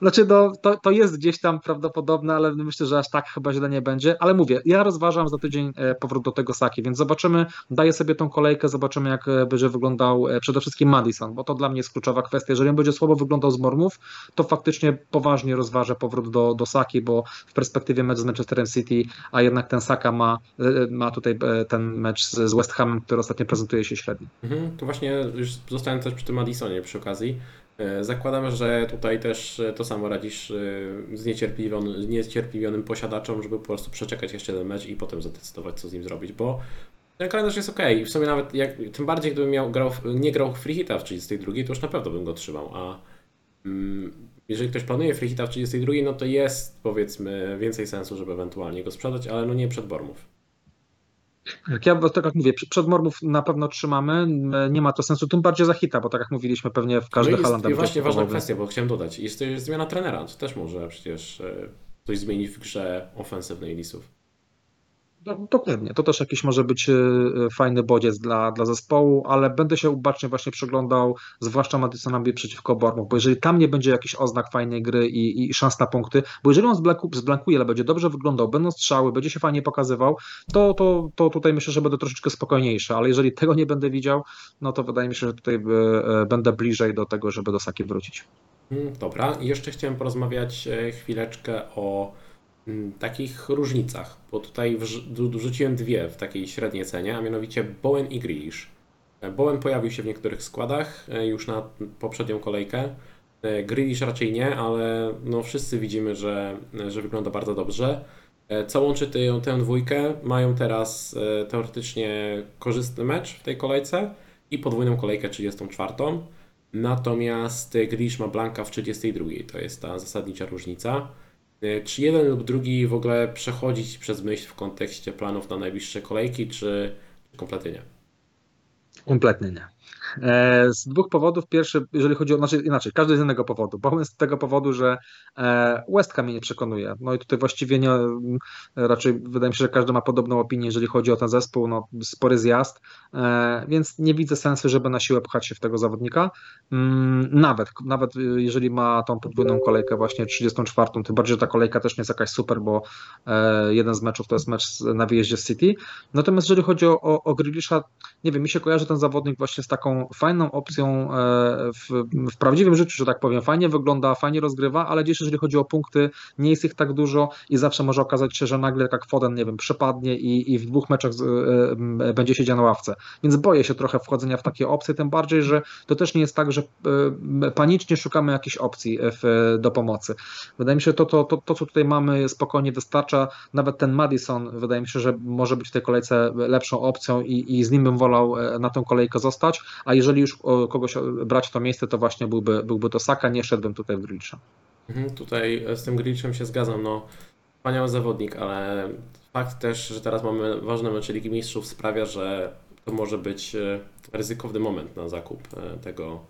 znaczy, no, to, to jest gdzieś tam prawdopodobne, ale myślę, że aż tak chyba źle nie będzie. Ale mówię, ja rozważam za tydzień e, powrót do tego Saki, więc zobaczymy, daję sobie tą kolejkę, zobaczymy, jak e, będzie wyglądał e, przede wszystkim Madison, bo to dla mnie jest kluczowa kwestia. Jeżeli on będzie słabo wyglądał z Mormów, to faktycznie poważnie rozważę powrót do, do Saki, bo w perspektywie mecz z Manchesterem City, a jednak ten Saka ma, ma tutaj ten mecz z West Hamem, który ostatnio prezentuje się średnio. Mhm, to właśnie już zostałem też przy tym Madisonie przy okazji. E, zakładam, że tutaj też e, to samo radzisz e, zniecierpliwionym, zniecierpliwionym posiadaczom, żeby po prostu przeczekać jeszcze jeden mecz i potem zadecydować, co z nim zrobić, bo ten kalendarz jest ok. W sumie nawet, jak, tym bardziej gdybym miał, grał, nie grał free hita w 32, to już na pewno bym go trzymał, a mm, jeżeli ktoś planuje free hita w 32, no to jest powiedzmy więcej sensu, żeby ewentualnie go sprzedać, ale no nie przed Bormów. Jak ja tak jak mówię, przed Mormów na pewno trzymamy, nie ma to sensu, tym bardziej za hita, bo tak jak mówiliśmy, pewnie w każdej no I właśnie ważna kwestia, bo chciałem dodać, jest to zmiana trenera, to też może przecież e, coś zmienić w grze ofensywnej Lisów. No, dokładnie. To też jakiś może być e, fajny bodziec dla, dla zespołu, ale będę się ubacznie właśnie przyglądał, zwłaszcza Madisonowi przeciwko Bormów, bo jeżeli tam nie będzie jakichś oznak fajnej gry i, i szans na punkty, bo jeżeli on zblanku, zblankuje, ale będzie dobrze wyglądał, będą strzały, będzie się fajnie pokazywał, to, to, to tutaj myślę, że będę troszeczkę spokojniejszy, ale jeżeli tego nie będę widział, no to wydaje mi się, że tutaj e, będę bliżej do tego, żeby do Saki wrócić. Mm, dobra, jeszcze chciałem porozmawiać e, chwileczkę o takich różnicach, bo tutaj wrzuciłem dwie w takiej średniej cenie, a mianowicie Bowen i Grealish. E, Bowen pojawił się w niektórych składach e, już na poprzednią kolejkę. E, Grealish raczej nie, ale no wszyscy widzimy, że, że wygląda bardzo dobrze. Co łączy tę, tę dwójkę? Mają teraz teoretycznie korzystny mecz w tej kolejce i podwójną kolejkę 34. Natomiast Grealish ma blanka w 32. To jest ta zasadnicza różnica. E, czy jeden lub drugi w ogóle przechodzić przez myśl w kontekście planów na najbliższe kolejki, czy kompletnie nie? Kompletnie nie. E, z dwóch powodów. Pierwszy, jeżeli chodzi o, znaczy inaczej, każdy z innego powodu. Bowen z tego powodu, że e, West Ham mnie nie przekonuje. No i tutaj właściwie nie, raczej wydaje mi się, że każdy ma podobną opinię, jeżeli chodzi o ten zespół, no spory zjazd, e, więc nie widzę sensu, żeby na siłę pchać się w tego zawodnika. Mm, nawet, nawet jeżeli ma tą podwójną kolejkę właśnie 34, tym bardziej, że ta kolejka też nie jest jakaś super, bo jeden z meczów to jest mecz na wyjeździe z City. Natomiast jeżeli chodzi o, o, o Grealisha, nie wiem, mi się kojarzy ten zawodnik właśnie z taką fajną, opcją w, w prawdziwym życiu, że tak powiem. Fajnie wygląda, fajnie rozgrywa, ale gdzieś jeżeli chodzi o punkty, nie jest ich tak dużo i zawsze może okazać się, że nagle jak Foden, nie wiem, przepadnie i, i w dwóch meczach z, y, będzie siedział na ławce. Więc boję się trochę wchodzenia w takie opcje, tym bardziej, że to też nie jest tak, że y, panicznie szukamy jakichś opcji w, do pomocy. Wydaje mi się, że to, to, to, to, co tutaj mamy spokojnie wystarcza. Nawet ten Madison, wydaje mi się, że może być w tej kolejce lepszą opcją i, i z nim bym wolał na tę kolejkę zostać, a jeżeli już kogoś brać to miejsce, to właśnie byłby, byłby to Saka, nie szedłbym tutaj w Grealisha. Mhm, tutaj z tym Grealishem się zgadzam, no wspaniały zawodnik, ale fakt też, że teraz mamy ważne mecze Ligi Mistrzów sprawia, że to może być e, ryzykowny moment na zakup e, tego,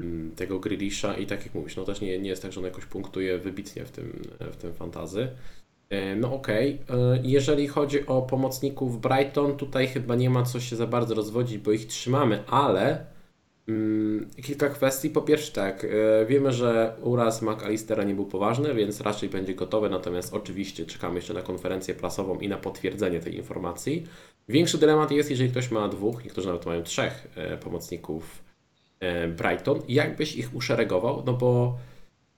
mm, tego Grealisha i tak jak mówisz, no też nie, nie jest tak, że on jakoś punktuje wybitnie w tym, w tym fantazy. E, no okej, okay. jeżeli chodzi o pomocników Brighton, tutaj chyba nie ma co się za bardzo rozwodzić, bo ich trzymamy, ale Mm, kilka kwestii. Po pierwsze, tak, e, wiemy, że uraz McAllistera nie był poważny, więc raczej będzie gotowy, natomiast oczywiście czekamy jeszcze na konferencję prasową i na potwierdzenie tej informacji. Większy dylemat jest, jeżeli ktoś ma dwóch, niektórzy nawet mają trzech e, pomocników e, Brighton, jak byś ich uszeregował, no bo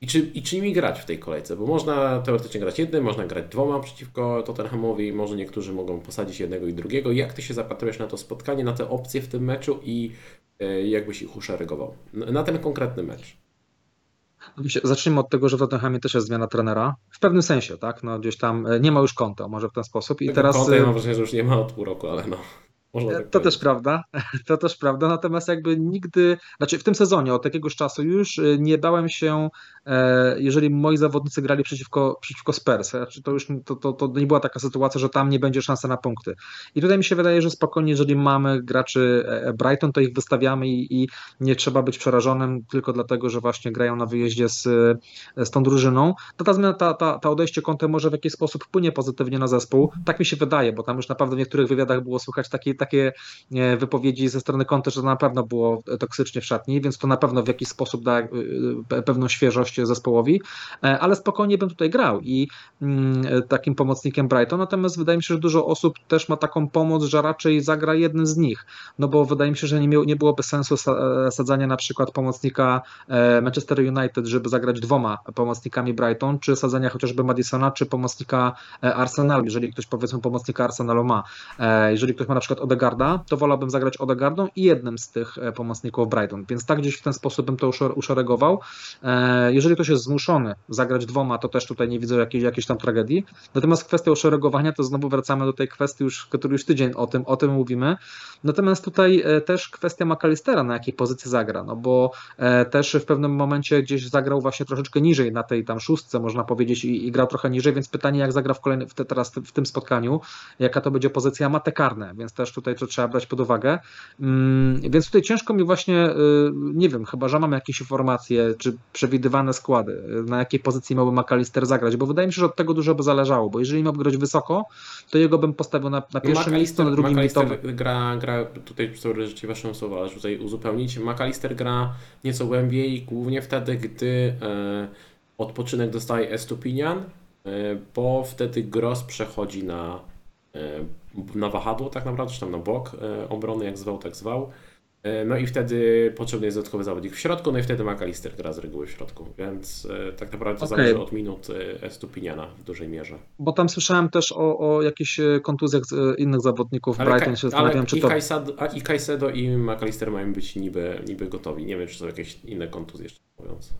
i czy, I czy nimi grać w tej kolejce? Bo można teoretycznie grać jednym, można grać dwoma przeciwko Tottenhamowi, może niektórzy mogą posadzić jednego i drugiego. Jak ty się zapatrujesz na to spotkanie, na te opcje w tym meczu i E, jakbyś ich uszeregował na ten konkretny mecz? Zacznijmy od tego, że w Tottenhamie też jest zmiana trenera. W pewnym sensie, tak? No, gdzieś tam e, nie ma już konta, może w ten sposób. I Tego teraz. Konta, ja mam wrażenie, że już nie ma od pół roku, ale no. Można tak to też prawda, to też prawda, natomiast jakby nigdy, znaczy w tym sezonie od jakiegoś czasu już y, nie bałem się, e, jeżeli moi zawodnicy grali przeciwko, przeciwko Spurs, znaczy to już to, to, to nie była taka sytuacja, że tam nie będzie szansy na punkty. I tutaj mi się wydaje, że spokojnie, jeżeli mamy graczy e, Brighton, to ich wystawiamy i, i nie trzeba być przerażonym tylko dlatego, że właśnie grają na wyjeździe z, z tą drużyną. To ta zmiana, ta, ta, ta odejście kątem może w jakiś sposób wpłynie pozytywnie na zespół. Tak mi się wydaje, bo tam już naprawdę w niektórych wywiadach było słychać takie takie e, wypowiedzi ze strony Conte, że to na pewno było toksycznie w szatni, więc to na pewno w jakiś sposób da e, pewną świeżość zespołowi, e, ale spokojnie bym tutaj grał i mm, takim pomocnikiem Brighton, natomiast wydaje mi się, że dużo osób też ma taką pomoc, że raczej zagra jeden z nich, no bo wydaje mi się, że nie, nie byłoby sensu sadzania na przykład pomocnika Manchester United, żeby zagrać dwoma pomocnikami Brighton, czy sadzania chociażby Madisona, czy pomocnika Arsenalu, jeżeli ktoś powiedzmy pomocnika Arsenalu ma. Jeżeli ktoś ma na przykład Odegarda, to wolałbym zagrać Odegardą i jednym z tych e, pomocników Brighton, więc tak gdzieś w ten sposób bym to uszeregował. E, jeżeli ktoś jest zmuszony zagrać dwoma, to też tutaj nie widzę jakiejś, jakiejś tam tragedii. Natomiast kwestia uszeregowania, to znowu wracamy do tej kwestii już, który już tydzień o tym, o tym mówimy. Natomiast tutaj e, też kwestia McAllistera, na jakiej pozycji zagra, no bo też w pewnym momencie gdzieś zagrał właśnie troszeczkę niżej na tej tam szóstce, można powiedzieć, i, i grał trochę niżej, więc pytanie, jak zagra w kolejnym, w te, teraz w tym spotkaniu, jaka to będzie pozycja, ma te karne, więc też tutaj to trzeba brać pod uwagę. Mm, więc tutaj ciężko mi właśnie, y, nie wiem, chyba, że mam jakieś informacje, czy przewidywane składy, y, na jakiej pozycji miałby McAllister zagrać, bo wydaje mi się, że od tego dużo by zależało, bo jeżeli miałby grać wysoko, to jego bym postawił na, na pierwszym miejscu, na drugim McAllister gra, gra, tutaj sorry, że ci waszą słowa, ale tutaj uzupełnić, McAllister gra nieco głębiej, głównie wtedy, gdy e, odpoczynek dostaje Estupinian, e, bo wtedy Gross przechodzi na na wahadło tak naprawdę, czy tam na bok e, obrony, jak zwał, tak zwał. E, no i wtedy potrzebny jest dodatkowy zawodnik w środku, no i wtedy McAllister gra z reguły w środku, więc e, tak naprawdę to okay. zależy od minut Estupiniana w dużej mierze. Bo tam słyszałem też o, o jakichś kontuzjach innych zawodników ale Brighton, się zastanawiam, czy i to... Kajsado, i Kajsedo i McAllister mają być niby, niby gotowi. Nie wiem, czy są jakieś inne kontuzje, jeszcze mówiąc.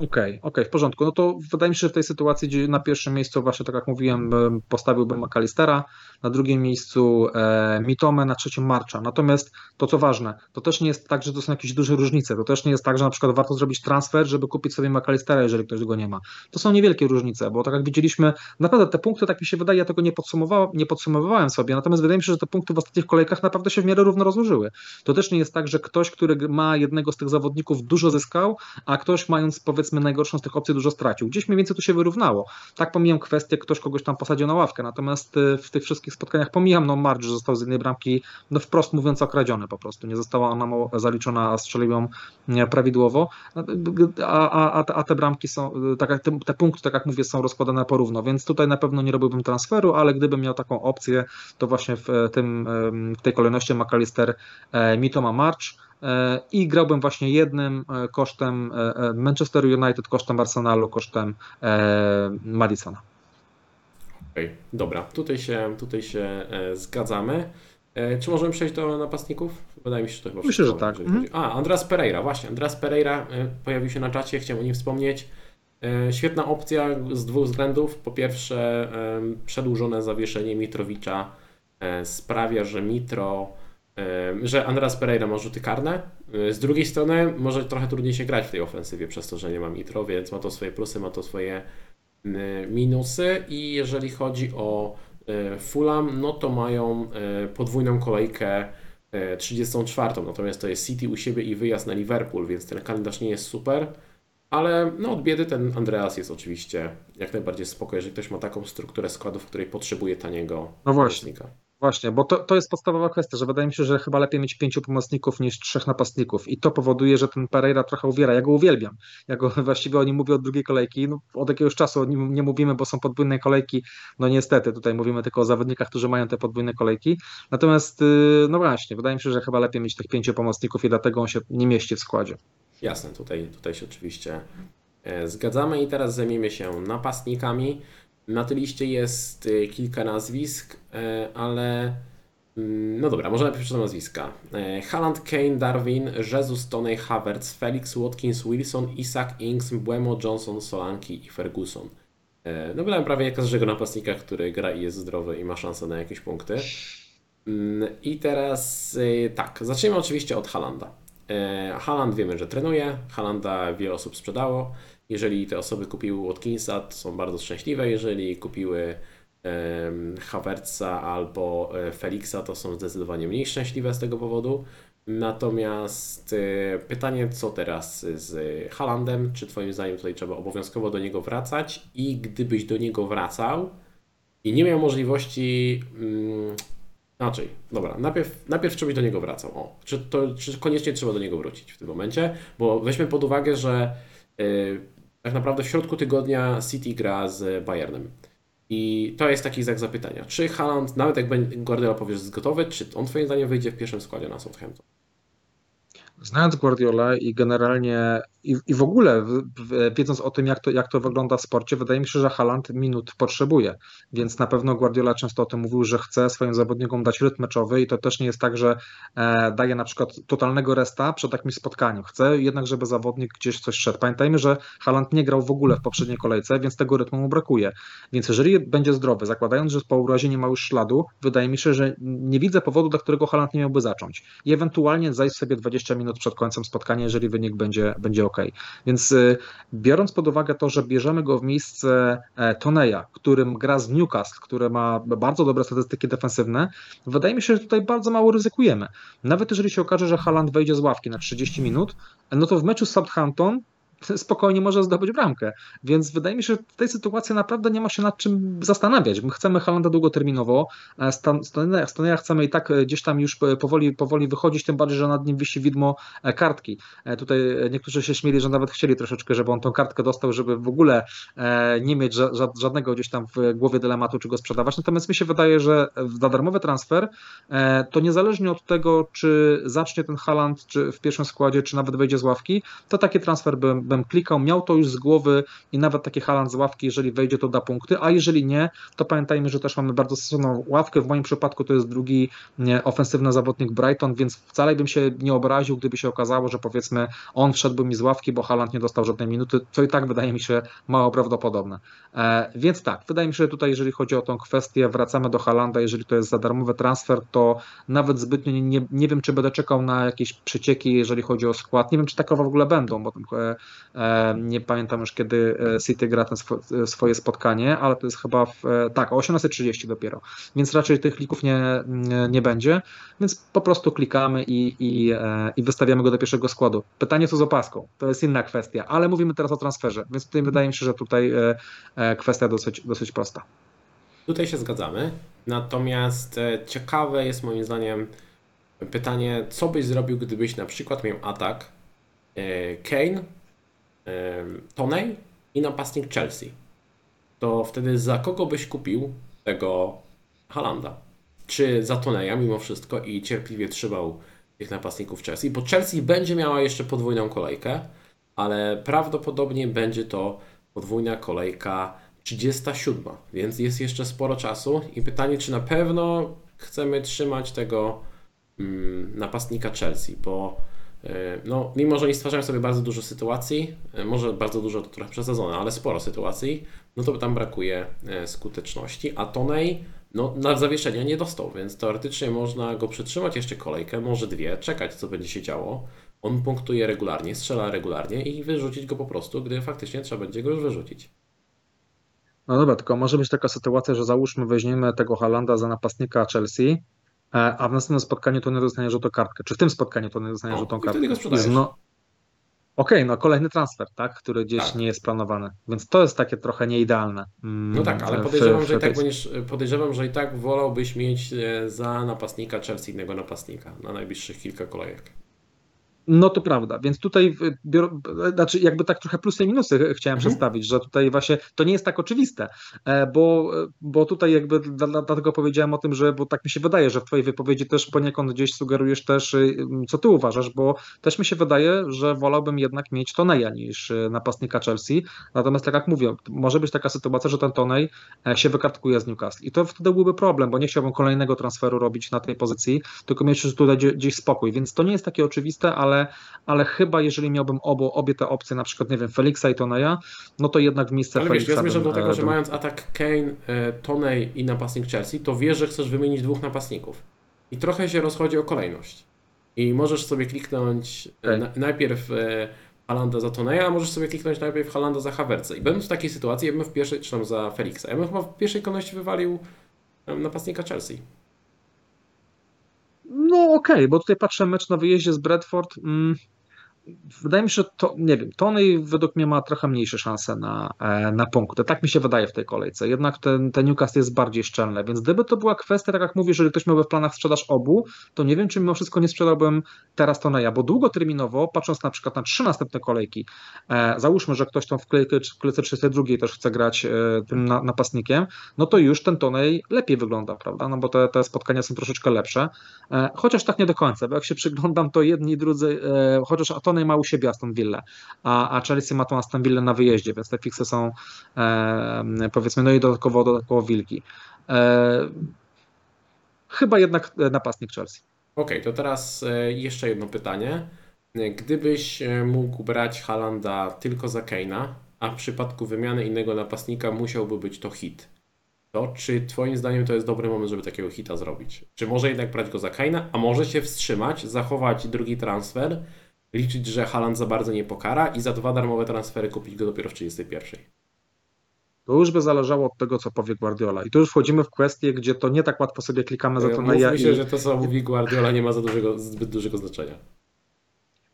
Okej, okay, okay, w porządku. No to wydaje mi się, że w tej sytuacji, gdzie na pierwszym miejscu, właśnie tak jak mówiłem, postawiłbym McAllistera, na drugim miejscu e, Mitome, na trzecim Marcza. Natomiast to, co ważne, to też nie jest tak, że to są jakieś duże różnice. To też nie jest tak, że na przykład warto zrobić transfer, żeby kupić sobie McAllistera, jeżeli ktoś go nie ma. To są niewielkie różnice, bo tak jak widzieliśmy, naprawdę te punkty, tak mi się wydaje, ja tego nie, podsumowałem, nie sobie, natomiast wydaje mi się, że te punkty w ostatnich kolejkach naprawdę się w miarę równo rozłożyły. To też nie jest tak, że ktoś, który ma jednego z tych zawodników dużo zyskał, a ktoś mając powiedzmy powiedzmy najgorszą z tych opcji dużo stracił. Gdzieś mniej więcej to się wyrównało. Tak pomijam kwestię, ktoś kogoś tam posadził na ławkę, natomiast y, w tych wszystkich spotkaniach pomijam, no Marge został z jednej bramki, no wprost mówiąc okradziony po prostu. Nie została ona zaliczona, a strzelił ją prawidłowo, a, a, a te bramki są, y, tak, te, te punkty, tak jak mówię, są rozkładane porówno, więc tutaj na pewno nie robiłbym transferu, ale gdybym miał taką opcję, to właśnie w, tym, w tej kolejności McAllister, Mitoma March, i grałbym właśnie jednym kosztem Manchester United, kosztem Arsenalu, kosztem Madisona. Okej, okay, dobra, tutaj się, tutaj się zgadzamy. Czy możemy przejść do napastników? Wydaje mi się, że to chyba Myślę, że tak. Mhm. A, Andras Pereira, właśnie. Andras Pereira pojawił się na czacie, chciałem o nim wspomnieć. E, świetna opcja z dwóch względów. Po pierwsze, przedłużone zawieszenie Mitrowicza e, sprawia, że Mitro, że Andras Pereira ma rzuty karne. E, z drugiej strony, może trochę trudniej się grać w tej ofensywie przez to, że nie ma Mitro, więc ma to swoje plusy, ma to swoje minusy. I jeżeli chodzi o Fulham, no to mają podwójną kolejkę 34. Natomiast to jest City u siebie i wyjazd na Liverpool, więc ten kalendarz nie jest super. Ale no, od biedy ten Andreas jest oczywiście jak najbardziej spoko, jeżeli ktoś ma taką strukturę składu, w której potrzebuje taniego no właśnie. Właśnie, bo to, to jest podstawowa kwestia, że wydaje mi się, że chyba lepiej mieć pięciu pomocników niż trzech napastników i to powoduje, że ten Pereira trochę uwiera. Ja go uwielbiam. Ja go właściwie o nim mówię od drugiej kolejki. No, od jakiegoś czasu o nim nie mówimy, bo są podwójne kolejki. No niestety, tutaj mówimy tylko o zawodnikach, którzy mają te podwójne kolejki. Natomiast, y, no właśnie, wydaje mi się, że chyba lepiej mieć tych pięciu pomocników i dlatego on się nie mieści w składzie. Jasne, tutaj, tutaj się oczywiście e, zgadzamy i teraz zajmiemy się napastnikami. Na tej liście jest e, kilka nazwisk, e, ale mm, no dobra, może najpierw przeczytam nazwiska. Haaland, Kane, Darwin, Jesus, Tony, Havertz, Felix, Watkins, Wilson, Isaac, Inks, Buemo, Johnson, Solanki i Ferguson. No bylałem prawie każdego napastnika, który gra i jest zdrowy i ma szansę na jakieś punkty. Mm, I teraz tak, zaczniemy oczywiście od Halanda. E, Haaland wiemy, że trenuje, Haalanda wiele osób sprzedało. Jeżeli te osoby kupiły Watkinsa, to są bardzo szczęśliwe. Jeżeli kupiły Havertza albo e, Felixa, to są zdecydowanie mniej szczęśliwe z tego powodu. Natomiast e, pytanie, co teraz z Halandem? Czy Twoim zdaniem tutaj trzeba obowiązkowo do niego wracać? I gdybyś do niego wracał i nie miał możliwości mm, Inaczej, dobra, najpierw, najpierw czy byś do niego wracał. O, czy, to, czy koniecznie trzeba do niego wrócić w tym momencie? Bo weźmy pod uwagę, że yy, tak naprawdę w środku tygodnia City gra z Bayernem. I to jest taki znak zapytania. Czy Haaland, nawet jak Guardiola powie, że jest gotowy, czy on twoim zdaniem wyjdzie w pierwszym składzie na Southampton? Znając Guardiola i generalnie i, i w ogóle wiedząc o tym, jak to, jak to wygląda w sporcie, wydaje mi się, że Haaland minut potrzebuje. Więc na pewno Guardiola często o tym mówił, że chce swoim zawodnikom dać rytm meczowy i to też nie jest tak, że e, daje na przykład totalnego resta przed takim spotkaniem. Chce jednak, żeby zawodnik gdzieś coś szedł. Pamiętajmy, że Haaland nie grał w ogóle w poprzedniej kolejce, więc tego rytmu mu brakuje. Więc jeżeli będzie zdrowy, zakładając, że po urazie nie ma już śladu, wydaje mi się, że nie widzę powodu, dla którego Haaland nie miałby zacząć. I ewentualnie zajść sobie 20 minut przed końcem spotkania, jeżeli wynik będzie, będzie ok. Więc y, biorąc pod uwagę to, że bierzemy go w miejsce e, Toneja, którym gra z Newcastle, który ma bardzo dobre statystyki defensywne, wydaje mi się, że tutaj bardzo mało ryzykujemy. Nawet jeżeli się okaże, że Haaland wejdzie z ławki na 30 minut, no to w meczu z Southampton spokojnie może zdobyć bramkę. Więc wydaje mi się, że w tej sytuacji naprawdę nie ma się nad czym zastanawiać. My chcemy Halanda długoterminowo, Staneja chcemy i tak e, gdzieś tam już powoli, powoli wychodzić, tym bardziej, że nad nim wisi widmo e, kartki. E, tutaj niektórzy się śmieli, że nawet chcieli troszeczkę, żeby on tą kartkę dostał, żeby w ogóle nie mieć żadnego gdzieś tam w głowie dylematu, czy go sprzedawać. Natomiast mi się wydaje, że za darmowy transfer to niezależnie od tego, czy zacznie ten Haland czy w pierwszym składzie, czy nawet wejdzie z ławki, to taki transfer bym bym klikał, miał to już z głowy i nawet taki Haland z ławki, jeżeli wejdzie, to da punkty, a jeżeli nie, to pamiętajmy, że też mamy bardzo stosowną ławkę. W moim przypadku to jest drugi ofensywny zawodnik Brighton, więc wcale bym się nie obraził, gdyby się okazało, że powiedzmy on wszedłby mi z ławki, bo Haland nie dostał żadnej minuty, co i tak wydaje mi się mało prawdopodobne. E, więc tak, wydaje mi się, że tutaj, jeżeli chodzi o tą kwestię, wracamy do Halanda, jeżeli to jest za darmowy transfer, to nawet zbytnio nie, nie, nie wiem, czy będę czekał na jakieś przecieki, jeżeli chodzi o skład. Nie wiem, czy takowe w ogóle będą, bo e, E, nie pamiętam już kiedy e, City gra ten e, swoje spotkanie, ale to jest chyba w, tak, o 18.30 dopiero, więc raczej tych lików nie, nie będzie, więc po prostu klikamy i, i, i wystawiamy go do pierwszego składu. Pytanie co z opaską, to jest inna kwestia, ale mówimy teraz o transferze, więc tutaj wydaje mi się, że tutaj kwestia dosyć, dosyć prosta. Tutaj się zgadzamy, natomiast ciekawe jest moim zdaniem pytanie, co byś zrobił, gdybyś na przykład miał atak Kane, Tonej i napastnik Chelsea, to wtedy za kogo byś kupił tego Halanda? Czy za Toneja mimo wszystko i cierpliwie trzymał tych napastników Chelsea, bo Chelsea będzie miała jeszcze podwójną kolejkę, ale prawdopodobnie będzie to podwójna kolejka 37, więc jest jeszcze sporo czasu. I pytanie, czy na pewno chcemy trzymać tego mm, napastnika Chelsea, bo no, mimo, że oni stwarzają sobie bardzo dużo sytuacji, e, może bardzo dużo to trochę przesadzone, ale sporo sytuacji, no to tam brakuje e, skuteczności, a Tonej no, na zawieszenia nie dostał, więc teoretycznie można go przytrzymać jeszcze kolejkę, może dwie, czekać co będzie się działo. On punktuje regularnie, strzela regularnie i wyrzucić go po prostu, gdy faktycznie trzeba będzie go już wyrzucić. No dobra, tylko może być taka sytuacja, że załóżmy weźmiemy tego Halanda za napastnika Chelsea, e, a w następnym spotkaniu to nie dostanie żółtą kartkę. Czy w tym spotkaniu to nie dostanie żółtą kartkę? sprzedajesz. No, Okej, no kolejny transfer, tak, który gdzieś Tak. nie jest planowany. Więc to jest takie trochę nieidealne. mm, No tak, ale podejrzewam, w że i tak tej- będziesz, podejrzewam, że i tak wolałbyś mieć e, za napastnika Chelsea innego napastnika na najbliższych kilka kolejek. No to prawda, więc tutaj bior, znaczy jakby tak trochę plusy i minusy ch- chciałem Mhm. przedstawić, że tutaj właśnie to nie jest tak oczywiste, e, bo, bo tutaj jakby dla, dla- dlatego powiedziałem o tym, że bo tak mi się wydaje, że w twojej wypowiedzi też poniekąd gdzieś sugerujesz też, y, co ty uważasz, bo też mi się wydaje, że wolałbym jednak mieć Toneja niż y, napastnika Chelsea, natomiast tak jak mówię, może być taka sytuacja, że ten Tonej e, się wykartkuje z Newcastle. I to wtedy byłby problem, bo nie chciałbym kolejnego transferu robić na tej pozycji, tylko mieć już tutaj gdzie- gdzieś spokój, więc to nie jest takie oczywiste, ale ale chyba jeżeli miałbym obo, obie te opcje, na przykład, nie wiem, Felixa i Toneja, no to jednak w miejsce Ale wiesz, Felixa ja zmierzam do tego, e, że mając atak Kane, e, Tonej i napastnik Chelsea, to wiesz, że chcesz wymienić dwóch napastników. I trochę się rozchodzi o kolejność. I możesz sobie kliknąć e, Okej. na, najpierw e, Halanda za Toneja, a możesz sobie kliknąć najpierw Halanda za Havertza. I będąc w takiej sytuacji, ja bym w pierwszej, czy tam za Felixa, ja bym chyba w pierwszej kolejności wywalił e, napastnika Chelsea. No okej, bo tutaj patrzę mecz na wyjeździe z Bradford. Mm, wydaje mi się, że to, nie wiem, Tony według mnie ma trochę mniejsze szanse na, e, na punkty. Tak mi się wydaje w tej kolejce. Jednak ten, ten Newcastle jest bardziej szczelny, więc gdyby to była kwestia, tak jak mówisz, jeżeli ktoś miałby w planach sprzedaż obu, to nie wiem, czy mimo wszystko nie sprzedałbym teraz Toneja, bo długoterminowo, patrząc na przykład na trzy następne kolejki, e, załóżmy, że ktoś tam w kolejce, w kolejce 32 też chce grać e, tym na, napastnikiem, no to już ten Tonej lepiej wygląda, prawda? No bo te, te spotkania są troszeczkę lepsze. E, Chociaż tak nie do końca, bo jak się przyglądam, to jedni i drudzy, e, chociaż Atonej ma u siebie Aston Villa, a, a Chelsea ma tą Aston Villa na wyjeździe, więc te fiksy są e, powiedzmy, no i dodatkowo, dodatkowo wilki. E, chyba jednak e, napastnik Chelsea. Okej, to teraz e, jeszcze jedno pytanie. Gdybyś e, mógł brać Halanda tylko za Kane'a, a w przypadku wymiany innego napastnika musiałby być to hit, to czy Twoim zdaniem to jest dobry moment, żeby takiego hita zrobić? Czy może jednak brać go za Kane'a, a może się wstrzymać, zachować drugi transfer, liczyć, że Haaland za bardzo nie pokara i za dwa darmowe transfery kupić go dopiero w 31? To już by zależało od tego, co powie Guardiola. I tu już wchodzimy w kwestię, gdzie to nie tak łatwo sobie klikamy za to na ja się, i... że to co mówi Guardiola nie ma za dużego, zbyt dużego znaczenia.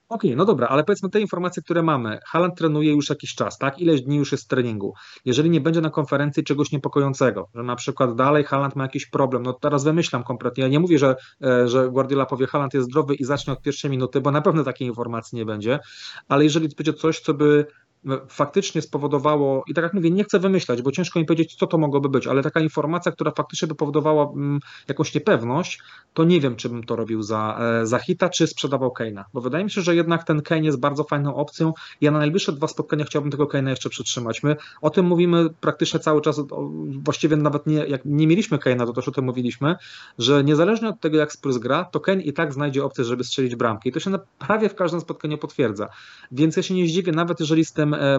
Okej, no dobra, ale powiedzmy te informacje, które mamy. Haaland trenuje już jakiś czas, tak? Ileś dni już jest w treningu. Jeżeli nie będzie na konferencji czegoś niepokojącego, że na przykład dalej Haaland ma jakiś problem, no teraz wymyślam kompletnie. Ja nie mówię, że, e, że Guardiola powie Haaland jest zdrowy i zacznie od pierwszej minuty, bo na pewno takiej informacji nie będzie, ale jeżeli będzie coś, co by faktycznie spowodowało, i tak jak mówię, nie chcę wymyślać, bo ciężko mi powiedzieć, co to mogłoby być, ale taka informacja, która faktycznie by powodowała mm, jakąś niepewność, to nie wiem, czy bym to robił za, e, za hita, czy sprzedawał Kane'a, bo wydaje mi się, że jednak ten Kane jest bardzo fajną opcją. Ja na najbliższe dwa spotkania chciałbym tego Kane'a jeszcze przytrzymać. My o tym mówimy praktycznie cały czas, właściwie nawet nie, jak nie mieliśmy Kane'a, to też o tym mówiliśmy, że niezależnie od tego, jak Spurs gra, to Kane i tak znajdzie opcję, żeby strzelić bramkę i to się na, prawie w każdym spotkaniu potwierdza. Więc ja się nie zdziwię, nawet jeżeli z tym e, e,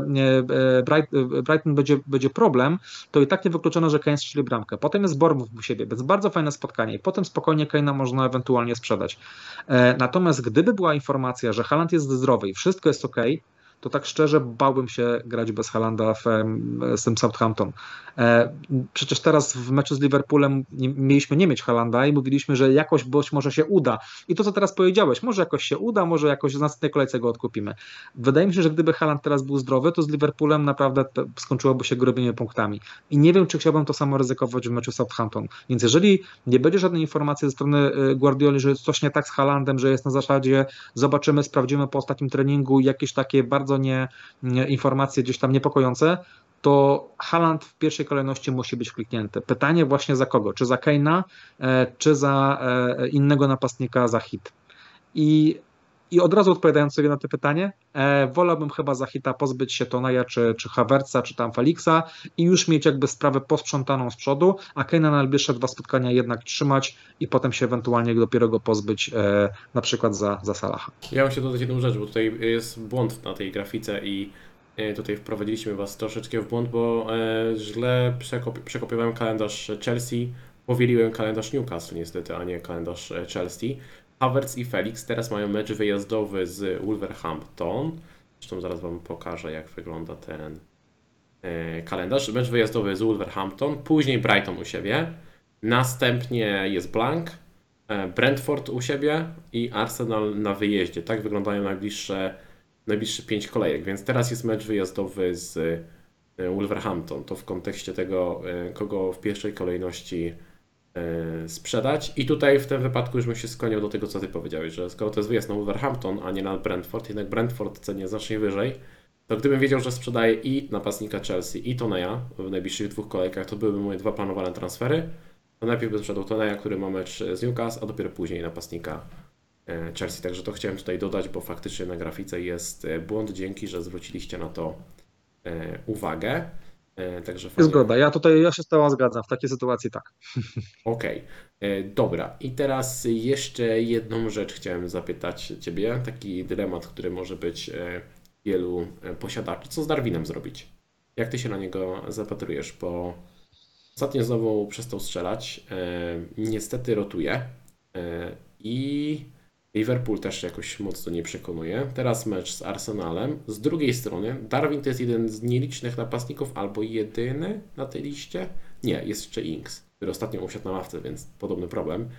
e, Bright, Brighton będzie, będzie problem, to i tak nie wykluczone, że Kane strzeli bramkę. Potem jest Bournemouth u siebie, więc bardzo fajne spotkanie i potem spokojnie Kane'a można ewentualnie sprzedać. Natomiast gdyby była informacja, że Haaland jest zdrowy i wszystko jest ok, to tak szczerze bałbym się grać bez Halanda w, em, z tym Southampton. E, Przecież teraz w meczu z Liverpoolem mieliśmy nie mieć Halanda i mówiliśmy, że jakoś być może się uda. I to, co teraz powiedziałeś, może jakoś się uda, może jakoś w następnej kolejce go odkupimy. Wydaje mi się, że gdyby Haaland teraz był zdrowy, to z Liverpoolem naprawdę skończyłoby się grobienie punktami. I nie wiem, czy chciałbym to samo ryzykować w meczu Southampton. Więc jeżeli nie będzie żadnej informacji ze strony y, Guardioli, że coś nie tak z Haalandem, że jest na zasadzie zobaczymy, sprawdzimy po ostatnim treningu jakieś takie bardzo nie, nie informacje gdzieś tam niepokojące, to Haaland w pierwszej kolejności musi być kliknięty. Pytanie właśnie za kogo? Czy za Keina, e, czy za e, innego napastnika za hit? I i od razu odpowiadając sobie na to pytanie, e, wolałbym chyba za hita pozbyć się Toneja, czy, czy czy tam Felixa i już mieć jakby sprawę posprzątaną z przodu, a Kane'a na najbliższe dwa spotkania jednak trzymać i potem się ewentualnie dopiero go pozbyć e, na przykład za, za Salaha. Ja bym się dodać jedną rzecz, bo tutaj jest błąd na tej grafice i e, tutaj wprowadziliśmy Was troszeczkę w błąd, bo e, źle przekop przekopiowałem kalendarz Chelsea, powieliłem kalendarz Newcastle niestety, a nie kalendarz e, Chelsea. Havertz i Felix teraz mają mecz wyjazdowy z Wolverhampton. Zresztą zaraz Wam pokażę, jak wygląda ten e, kalendarz. Mecz wyjazdowy z Wolverhampton, później Brighton u siebie, następnie jest Blank, e, Brentford u siebie i Arsenal na wyjeździe. Tak wyglądają najbliższe, najbliższe pięć kolejek, więc teraz jest mecz wyjazdowy z e, Wolverhampton. To w kontekście tego, kogo w pierwszej kolejności sprzedać. I tutaj w tym wypadku już bym się skłaniał do tego, co Ty powiedziałeś, że skoro to jest wyjazd na Wolverhampton, a nie na Brentford, jednak Brentford cenię znacznie wyżej, to gdybym wiedział, że sprzedaję i napastnika Chelsea, i Toneja w najbliższych dwóch kolejkach, to byłyby moje dwa planowane transfery. To najpierw bym sprzedał Toneja, który ma mecz z Newcastle, a dopiero później napastnika e, Chelsea. Także to chciałem tutaj dodać, bo faktycznie na grafice jest e, błąd. Dzięki, że zwróciliście na to uwagę. E, także fajnie. Zgoda, ja tutaj ja się z Tobą zgadzam, w takiej sytuacji tak. Okej, okay. E, dobra. I teraz jeszcze jedną rzecz chciałem zapytać Ciebie, taki dylemat, który może być e, wielu posiadaczy. Co z Darwinem zrobić? Jak Ty się na niego zapatrujesz? Bo ostatnio znowu przestał strzelać, niestety rotuje i Liverpool też jakoś mocno nie przekonuje. Teraz mecz z Arsenalem. Z drugiej strony, Darwin to jest jeden z nielicznych napastników, albo jedyny na tej liście. Nie, jest jeszcze Inks, który ostatnio usiadł na ławce, więc podobny problem.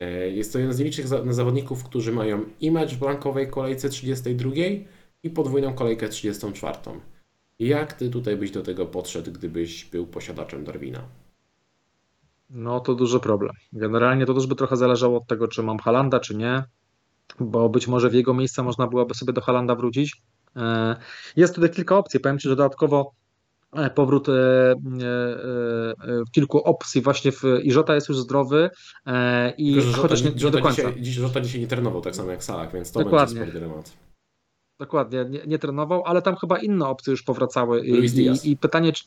E, jest to jeden z nielicznych zawodników, którzy mają i mecz w blankowej kolejce 32 i podwójną kolejkę 34. Jak ty tutaj byś do tego podszedł, gdybyś był posiadaczem Darwina? No to duży problem. Generalnie to też by trochę zależało od tego, czy mam Halanda, czy nie bo być może w jego miejsce można byłoby sobie do Halanda wrócić. E, jest tutaj kilka opcji. Powiem Ci, że dodatkowo e, powrót e, kilku opcji właśnie w Iżota jest już zdrowy i Żota, chociaż nie, nie do końca. Dzisiaj, Żota dzisiaj nie trenował tak samo jak Salak, więc to Dokładnie. będzie spory dylemat. Dokładnie, nie, nie, trenował, ale tam chyba inne opcje już powracały. Luis I, i, I pytanie, czy,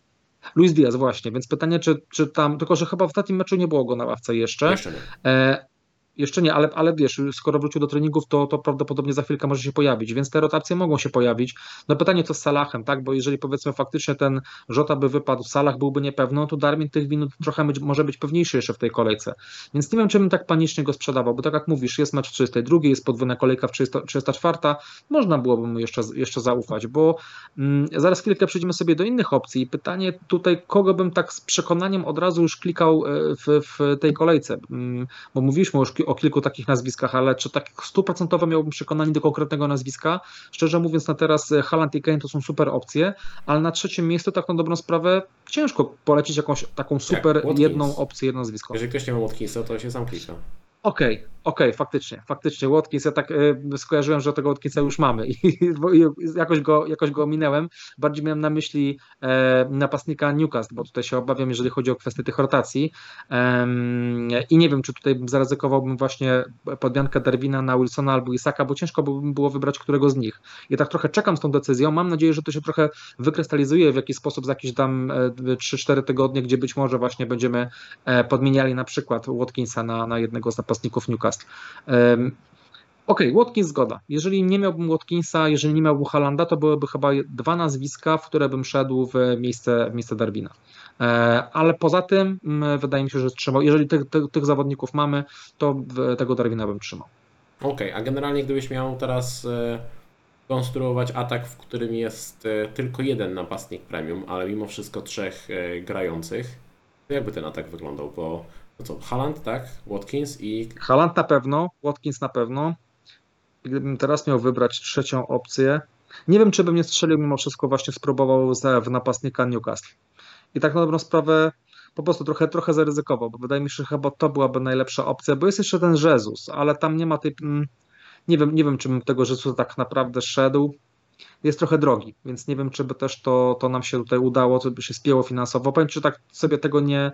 Luis Diaz właśnie, więc pytanie, czy, czy tam, tylko że chyba w ostatnim meczu nie było go na ławce jeszcze. Jeszcze nie. Jeszcze nie, ale, ale wiesz, skoro wrócił do treningów, to, to prawdopodobnie za chwilkę może się pojawić, więc te rotacje mogą się pojawić. No pytanie co z Salahem, tak? Bo jeżeli powiedzmy faktycznie ten Żota by wypadł, Salah byłby niepewny, to Darwin tych minut trochę może być pewniejszy jeszcze w tej kolejce. Więc nie wiem, czy bym tak panicznie go sprzedawał, bo tak jak mówisz, jest mecz w 32, jest podwójna kolejka w 34, można byłoby mu jeszcze, jeszcze zaufać, bo mm, zaraz chwilkę przejdziemy sobie do innych opcji. I pytanie tutaj, kogo bym tak z przekonaniem od razu już klikał e, w, w tej kolejce, mm, bo mówiliśmy już o kilku takich nazwiskach, ale czy tak stuprocentowo miałbym przekonanie do konkretnego nazwiska? Szczerze mówiąc, na teraz e, Haaland i Kane to są super opcje, ale na trzecim miejscu, tak na dobrą sprawę, ciężko polecić jakąś taką super jedną opcję, jedno nazwisko. Jeżeli ktoś nie ma Watkinsa, to się sam klika. Okej, okay, okej, okay, faktycznie, faktycznie. Watkins, ja tak y, skojarzyłem, że tego Watkinsa już mamy i, i, jakoś, go, jakoś go ominęłem. Bardziej miałem na myśli e, napastnika Newcastle, bo tutaj się obawiam, jeżeli chodzi o kwestię tych rotacji. I nie wiem, czy tutaj zaryzykowałbym właśnie podmiankę Darwina na Wilsona albo Isaka, bo ciężko by było wybrać którego z nich. I tak trochę czekam z tą decyzją. Mam nadzieję, że to się trochę wykrystalizuje w jakiś sposób za jakieś tam 3-4 e, tygodnie, gdzie być może właśnie będziemy e, podmieniali na przykład Watkinsa na, na jednego z napastników napastników Newcastle. Okej, okay, Watkins zgoda. Jeżeli nie miałbym Watkinsa, jeżeli nie miałbym Halanda, to byłyby chyba dwa nazwiska, w które bym szedł w miejsce, w miejsce Darwina. E, ale poza tym wydaje mi się, że trzeba, jeżeli tych, tych, tych zawodników mamy, to tego Darwina bym trzymał. Okej, okay, a generalnie gdybyś miał teraz e, konstruować atak, w którym jest e, tylko jeden napastnik premium, ale mimo wszystko trzech grających, to jakby ten atak wyglądał? Bo no Haaland, tak? Watkins i... Haaland na pewno, Watkins na pewno. Gdybym teraz miał wybrać trzecią opcję, nie wiem, czy bym nie strzelił mimo wszystko właśnie spróbował w napastnika Newcastle. I tak na dobrą sprawę po prostu trochę, trochę zaryzykował, bo wydaje mi się, że chyba to byłaby najlepsza opcja, bo jest jeszcze ten Jezus, ale tam nie ma tej... Mm, nie wiem, nie wiem, czy bym tego Jezusa tak naprawdę szedł. Jest trochę drogi, więc nie wiem, czy by też to, to nam się tutaj udało, co by się spięło finansowo. Powiem, czy tak sobie tego nie,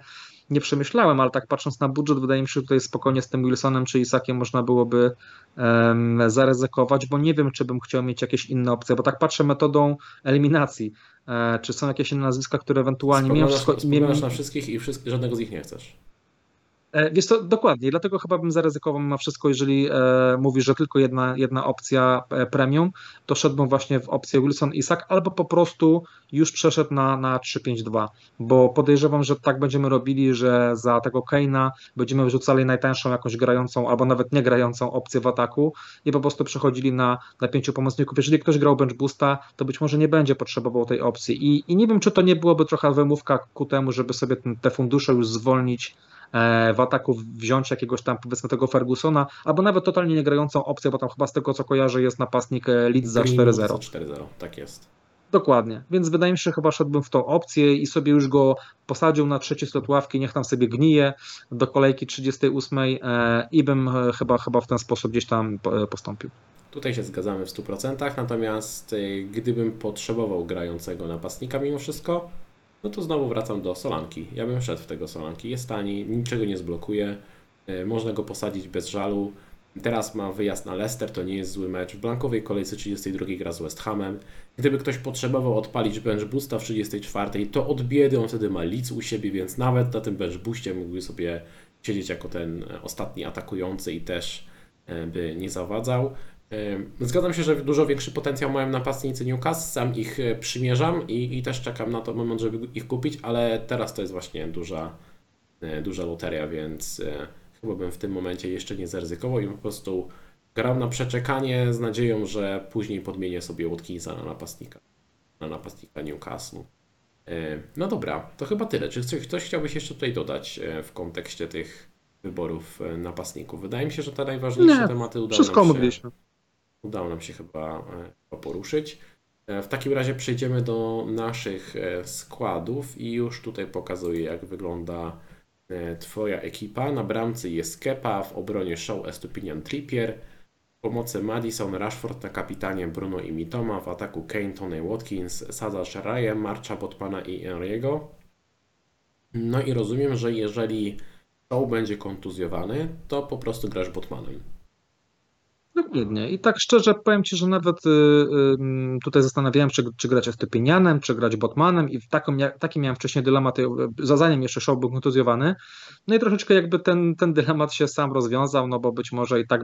nie przemyślałem, ale tak patrząc na budżet, wydaje mi się, że tutaj spokojnie z tym Wilsonem czy Isakiem można byłoby um, zaryzykować, bo nie wiem, czy bym chciał mieć jakieś inne opcje, bo tak patrzę metodą eliminacji. E, czy są jakieś inne nazwiska, które ewentualnie... Spoglądasz, wszystko, spoglądasz na wszystkich i wszystkich, żadnego z nich nie chcesz. E, wiesz to dokładnie, dlatego chyba bym zaryzykował mimo wszystko, jeżeli e, mówisz, że tylko jedna, jedna opcja e, premium, to szedłbym właśnie w opcję Wilson Isak, albo po prostu już przeszedł na, na 3-5-2, bo podejrzewam, że tak będziemy robili, że za tego Keina będziemy wrzucali najtańszą jakąś grającą, albo nawet nie grającą opcję w ataku i po prostu przechodzili na, na pięciu pomocników. Jeżeli ktoś grał bench boosta, to być może nie będzie potrzebował tej opcji i, i nie wiem, czy to nie byłoby trochę wymówka ku temu, żeby sobie te fundusze już zwolnić w ataku wziąć jakiegoś tam powiedzmy tego Fergusona, albo nawet totalnie nie grającą opcję, bo tam chyba z tego co kojarzę jest napastnik e, Leeds za 4-0. 4-0, tak jest. Dokładnie, więc wydaje mi się, że chyba szedłbym w tą opcję i sobie już go posadził na trzeci slot ławki, niech tam sobie gnije do kolejki 38 e, i bym chyba, chyba w ten sposób gdzieś tam postąpił. Tutaj się zgadzamy w 100%, natomiast gdybym potrzebował grającego napastnika mimo wszystko, no to znowu wracam do Solanki. Ja bym szedł w tego Solanki. Jest tani, niczego nie zblokuje, e, można go posadzić bez żalu. Teraz ma wyjazd na Leicester, to nie jest zły mecz. W blankowej kolejce 32 gra z West Hamem. Gdyby ktoś potrzebował odpalić bench boosta w 34, to od biedy on wtedy ma Leeds u siebie, więc nawet na tym bench boostie mógłby sobie siedzieć jako ten ostatni atakujący i też e, by nie zawadzał. Zgadzam się, że dużo większy potencjał mają napastnicy Newcastle, sam ich e, przymierzam i, i też czekam na to moment, żeby ich kupić, ale teraz to jest właśnie duża, e, duża loteria, więc e, chyba bym w tym momencie jeszcze nie zaryzykował i po prostu grał na przeczekanie z nadzieją, że później podmienię sobie Watkinsa na napastnika, na napastnika Newcastle. No dobra, to chyba tyle. Czy coś, coś chciałbyś jeszcze tutaj dodać w kontekście tych wyborów napastników? Wydaje mi się, że te najważniejsze nie, tematy udało wszystko się... Mogliśmy udało nam się chyba e, poruszyć. E, w takim razie przejdziemy do naszych e, składów i już tutaj pokazuję, jak wygląda Twoja ekipa. Na bramce jest Kepa, w obronie Show Estupinian Trippier, w pomocy Madison, Rashford na kapitanie Bruno i Mitoma, w ataku Kane, Tony Watkins, sadzasz Ryan, Marcha, Botmana i Enriego. No i rozumiem, że jeżeli Show będzie kontuzjowany, to po prostu grasz Botmanem. Dokładnie. I tak szczerze powiem Ci, że nawet y, y, tutaj zastanawiałem czy, czy grać Estypinianem, czy grać Botmanem i taką, taki miałem wcześniej dylemat, y, zanim jeszcze show był kontuzjowany. No i troszeczkę jakby ten, ten dylemat się sam rozwiązał, no bo być może i tak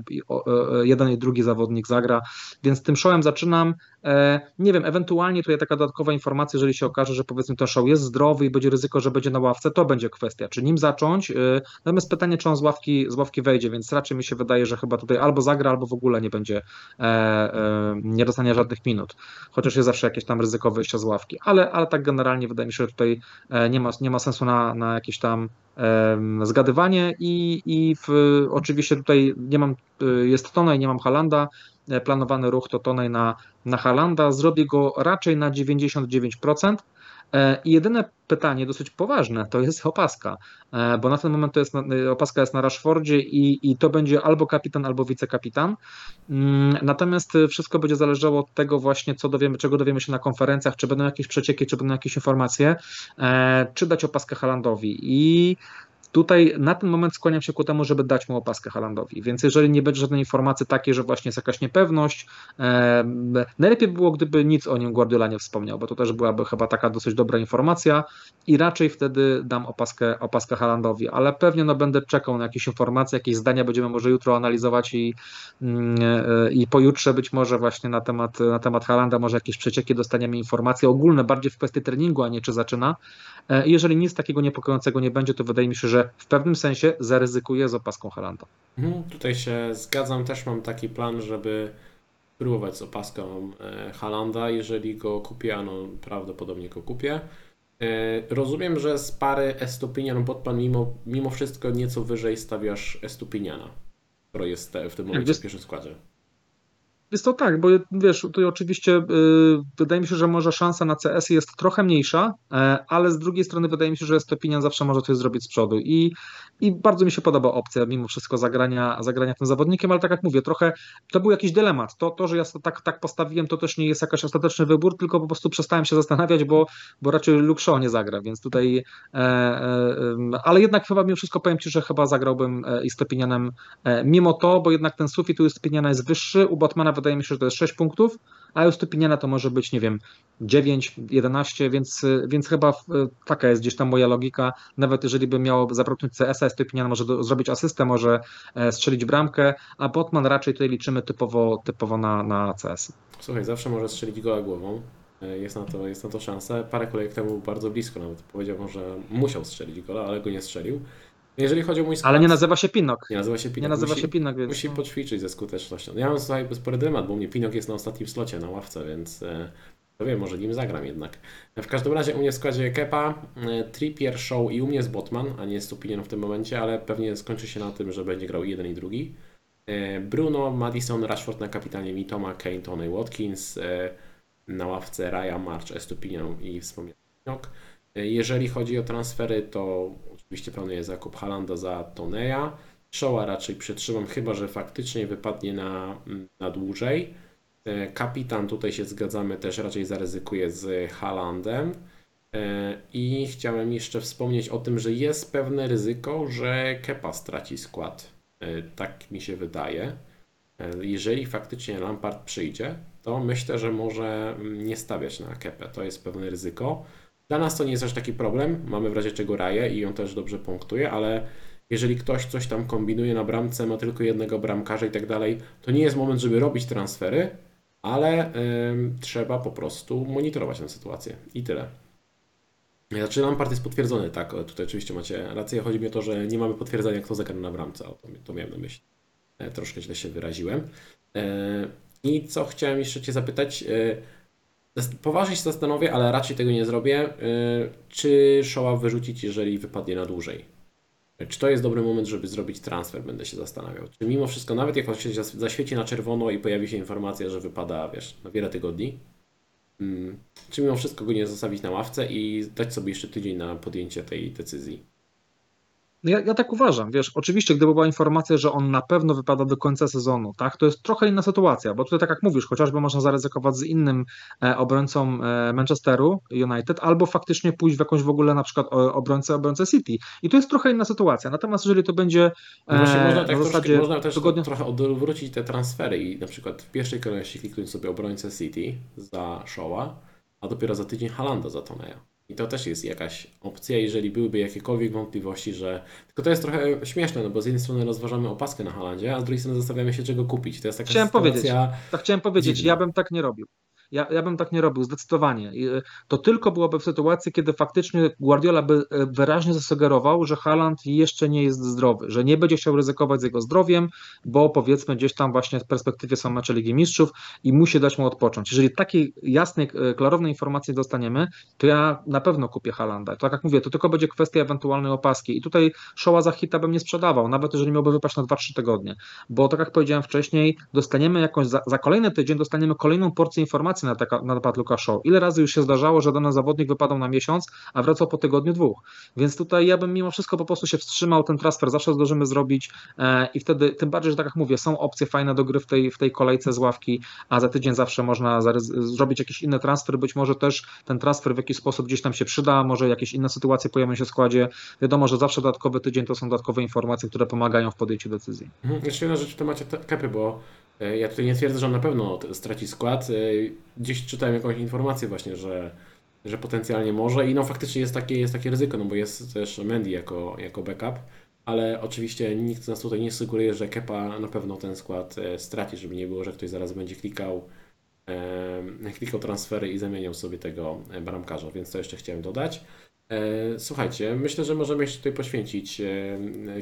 jeden i drugi zawodnik zagra, więc tym showem zaczynam. E, nie wiem, ewentualnie tutaj taka dodatkowa informacja, jeżeli się okaże, że powiedzmy ten show jest zdrowy i będzie ryzyko, że będzie na ławce, to będzie kwestia, czy nim zacząć. Natomiast pytanie, czy on z ławki, z ławki wejdzie, więc raczej mi się wydaje, że chyba tutaj albo zagra, albo w ogóle nie będzie, e, e, nie dostanie żadnych minut, chociaż jest zawsze jakieś tam ryzyko wyjścia z ławki, ale, ale tak generalnie wydaje mi się, że tutaj nie ma, nie ma sensu na, na jakieś tam zgadywanie. I, i w, oczywiście tutaj nie mam, jest Tonej, nie mam Halanda, planowany ruch to Tonej na, na Halanda, zrobię go raczej na 99%, E, I jedyne pytanie, dosyć poważne, to jest opaska, e, bo na ten moment to jest, e, opaska jest na Rashfordzie i, i to będzie albo kapitan, albo wicekapitan. Mm, natomiast wszystko będzie zależało od tego właśnie, co dowiemy, czego dowiemy się na konferencjach, czy będą jakieś przecieki, czy będą jakieś informacje, czy dać opaskę Halandowi. I Tutaj na ten moment skłaniam się ku temu, żeby dać mu opaskę Halandowi. Więc jeżeli nie będzie żadnej informacji takiej, że właśnie jest jakaś niepewność, e, najlepiej by było, gdyby nic o nim Guardiola nie wspomniał, bo to też byłaby chyba taka dosyć dobra informacja i raczej wtedy dam opaskę, opaskę Halandowi, ale pewnie no, będę czekał na jakieś informacje, jakieś zdania będziemy może jutro analizować i, mm, e, i pojutrze być może właśnie na temat, na temat Halanda, może jakieś przecieki dostaniemy informacje ogólne, bardziej w kwestii treningu, a nie czy zaczyna. E, jeżeli nic takiego niepokojącego nie będzie, to wydaje mi się, że że w pewnym sensie zaryzykuję z opaską Halanda. Mhm, tutaj się zgadzam, też mam taki plan, żeby próbować z opaską e, Halanda, jeżeli go kupię, a no prawdopodobnie go kupię. E, rozumiem, że z pary Estupinian Botman mimo, mimo wszystko nieco wyżej stawiasz Estupiniana, który jest w tym momencie w pierwszym składzie. Jest to tak, bo wiesz, tutaj oczywiście y, wydaje mi się, że może szansa na CS jest trochę mniejsza, e, ale z drugiej strony wydaje mi się, że Stopinian zawsze może coś zrobić z przodu i, i bardzo mi się podoba opcja mimo wszystko zagrania, zagrania tym zawodnikiem, ale tak jak mówię, trochę to był jakiś dylemat. To, to że ja tak, tak postawiłem, to też nie jest jakiś ostateczny wybór, tylko po prostu przestałem się zastanawiać, bo, bo raczej Luke Shaw nie zagra, więc tutaj e, ale jednak chyba mimo wszystko powiem Ci, że chyba zagrałbym e, i Stepinianem e, mimo to, bo jednak ten sufit u Stepiniana jest wyższy, u Batmana wydaje mi się, że to jest 6 punktów, a u Stupiniana to może być, nie wiem, 9, 11, więc, więc chyba taka jest gdzieś tam moja logika. Nawet jeżeli by miało zabraknąć CS-a, Stupinian może do, zrobić asystę, może e, strzelić bramkę, a Botman raczej tutaj liczymy typowo, typowo na, na CS. Słuchaj, zawsze może strzelić goła głową. E, jest na, to, jest na to szansa. Parę kolejek temu bardzo blisko nawet powiedział, że musiał strzelić gola, ale go nie strzelił. Jeżeli chodzi o mój skład, Ale nie nazywa się Pinok. Nie nazywa się Pinok. Nie nazywa musi, się Pinok, więc... Musi poćwiczyć ze skutecznością. Ja mam tutaj spory dylemat, bo mnie Pinok jest na ostatnim slocie na ławce, więc e, to wiem, może nim zagram jednak. W każdym razie u mnie w składzie Kepa, e, Trippier, Show i u mnie jest Botman, a nie jest Stupinian w tym momencie, ale pewnie skończy się na tym, że będzie grał jeden i drugi. E, Bruno, Madison, Rashford na kapitanie Mitoma, Kane, Tony Watkins, na ławce Raya, March, Estupinian i wspomniany Pinok. Jeżeli chodzi o transfery, to Oczywiście planuję zakup Halanda za Toneja. Showa raczej przetrzymam, chyba że faktycznie wypadnie na, na dłużej. E, kapitan tutaj się zgadzamy, też raczej zaryzykuje z Halandem. E, I chciałem jeszcze wspomnieć o tym, że jest pewne ryzyko, że Kepa straci skład. E, tak mi się wydaje. Jeżeli faktycznie Lampard przyjdzie, to myślę, że może nie stawiać na Kepę. To jest pewne ryzyko. Dla nas to nie jest aż taki problem. Mamy w razie czego raję i on też dobrze punktuje, ale jeżeli ktoś coś tam kombinuje na bramce, ma tylko jednego bramkarza i tak dalej, to nie jest moment, żeby robić transfery, ale trzeba po prostu monitorować tę sytuację i tyle. Znaczy Lampard jest potwierdzony, tak, tutaj oczywiście macie rację. Chodzi mi o to, że nie mamy potwierdzenia, kto zagra na bramce. O, to, to miałem na myśli. E, troszkę źle się wyraziłem. E, I co chciałem jeszcze Cię zapytać. E, Poważnie się zastanowię, ale raczej tego nie zrobię. Y, czy Showa wyrzucić, jeżeli wypadnie na dłużej? Czy to jest dobry moment, żeby zrobić transfer? Będę się zastanawiał. Czy mimo wszystko, nawet jak on się zaświeci na czerwono i pojawi się informacja, że wypada, wiesz, na wiele tygodni, mm, czy mimo wszystko go nie zostawić na ławce i dać sobie jeszcze tydzień na podjęcie tej decyzji? No ja, ja tak uważam, wiesz, oczywiście gdyby była informacja, że on na pewno wypada do końca sezonu, tak, to jest trochę inna sytuacja, bo tutaj tak jak mówisz, chociażby można zaryzykować z innym e, obrońcą e, Manchesteru United, albo faktycznie pójść w jakąś w ogóle na przykład obrońcę, obrońcę City i to jest trochę inna sytuacja, natomiast jeżeli to będzie no właśnie, można, tak zasadzie można też tygodnia... trochę odwrócić te transfery i na przykład w pierwszej kolejności kliknąć sobie obrońcę City za Shaw'a, a dopiero za tydzień Halanda za Toneja. I to też jest jakaś opcja, jeżeli byłyby jakiekolwiek wątpliwości, że. Tylko to jest trochę śmieszne, no bo z jednej strony rozważamy opaskę na Halandzie, a z drugiej strony zastanawiamy się, czego kupić. To jest taka chciałem sytuacja. Powiedzieć, tak chciałem powiedzieć, dziwna. ja bym tak nie robił. Ja, ja bym tak nie robił, zdecydowanie. Y, to tylko byłoby w sytuacji, kiedy faktycznie Guardiola by e, wyraźnie zasugerował, że Haaland jeszcze nie jest zdrowy, że nie będzie chciał ryzykować z jego zdrowiem, bo powiedzmy gdzieś tam właśnie w perspektywie są mecze Ligi Mistrzów i musi dać mu odpocząć. Jeżeli takiej jasnej, e, klarownej informacji dostaniemy, to ja na pewno kupię Haalanda. Tak jak mówię, to tylko będzie kwestia ewentualnej opaski i tutaj Szoła za hita bym nie sprzedawał, nawet jeżeli miałby wypaść na 2-3 tygodnie, bo tak jak powiedziałem wcześniej, dostaniemy jakąś, za, za kolejny tydzień dostaniemy kolejną porcję informacji, na, taka, na temat Luka Show. Ile razy już się zdarzało, że dany zawodnik wypadał na miesiąc, a wracał po tygodniu, dwóch. Więc tutaj ja bym mimo wszystko po prostu się wstrzymał, ten transfer zawsze zdążymy zrobić e, i wtedy, tym bardziej, że tak jak mówię, są opcje fajne do gry w tej, w tej kolejce z ławki, a za tydzień zawsze można zrobić jakiś inny transfer, być może też ten transfer w jakiś sposób gdzieś tam się przyda, może jakieś inne sytuacje pojawią się w składzie. Wiadomo, że zawsze dodatkowy tydzień to są dodatkowe informacje, które pomagają w podjęciu decyzji. Mhm. Jeszcze jedna rzecz w temacie kepy, bo ja tutaj nie twierdzę, że on na pewno straci skład. E, gdzieś czytałem jakąś informację właśnie, że, że potencjalnie może i no faktycznie jest takie, jest takie ryzyko, no bo jest też Mendy jako, jako backup, ale oczywiście nikt nas tutaj nie sugeruje, że Kepa na pewno ten skład e, straci, żeby nie było, że ktoś zaraz będzie klikał, klikał transfery i zamieniał sobie tego bramkarza, więc to jeszcze chciałem dodać. Słuchajcie, myślę, że możemy jeszcze tutaj poświęcić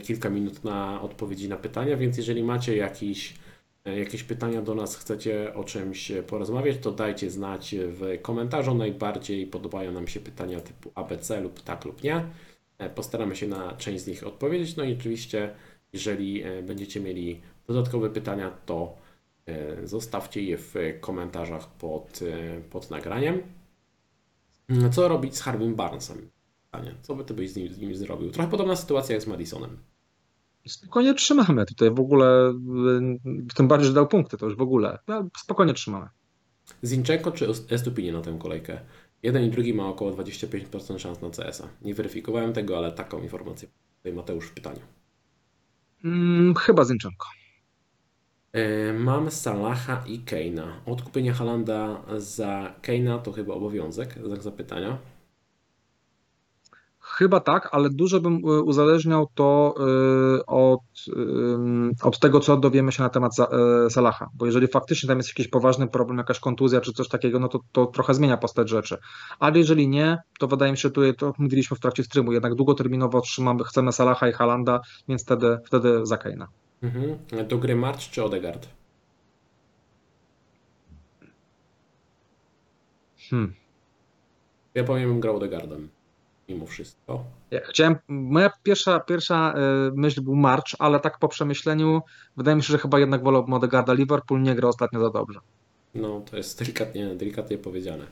kilka minut na odpowiedzi na pytania, więc jeżeli macie jakiś E, jakieś pytania do nas, chcecie o czymś porozmawiać, to dajcie znać w komentarzu. Najbardziej podobają nam się pytania typu ABC lub tak lub nie. E, postaramy się na część z nich odpowiedzieć. No i oczywiście, jeżeli e, będziecie mieli dodatkowe pytania, to E, Zostawcie je w komentarzach pod, e, pod nagraniem. Co robić z Harvim Barnesem? Co by ty byś z nim, z nim zrobił? Trochę podobna sytuacja jak z Madisonem. Spokojnie trzymamy tutaj w ogóle, y, tym bardziej, że dał punkty, to już w ogóle. No, Spokojnie trzymamy. Zinchenko czy Estupini na tę kolejkę? Jeden i drugi ma około 25% szans na CS-a. Nie weryfikowałem tego, ale taką informację tutaj Mateusz w pytaniu. Mm, chyba Zinchenko. E, Mam Salaha i Keina. Odkupienie Halanda za Keina to chyba obowiązek, znak zapytania. Chyba tak, ale dużo bym y, uzależniał to y, od, ym, od tego, co dowiemy się na temat Salaha. Bo jeżeli faktycznie tam jest jakiś poważny problem, jakaś kontuzja czy coś takiego, no to, to trochę zmienia postać rzeczy. Ale jeżeli nie, to wydaje mi się, że tutaj to mówiliśmy w trakcie streamu, jednak długoterminowo trzymamy, chcemy Salaha i Halanda, więc wtedy, wtedy za Keina. Mhm. Do gry March czy Odegaard? Hmm. Ja powiem, bym grał Odegaardem. Mimo wszystko. Ja chciałem, moja pierwsza, pierwsza y, myśl był March, ale tak po przemyśleniu wydaje mi się, że chyba jednak wolałbym Odegaarda. Liverpool nie gra ostatnio za dobrze. No, to jest delikatnie, delikatnie powiedziane.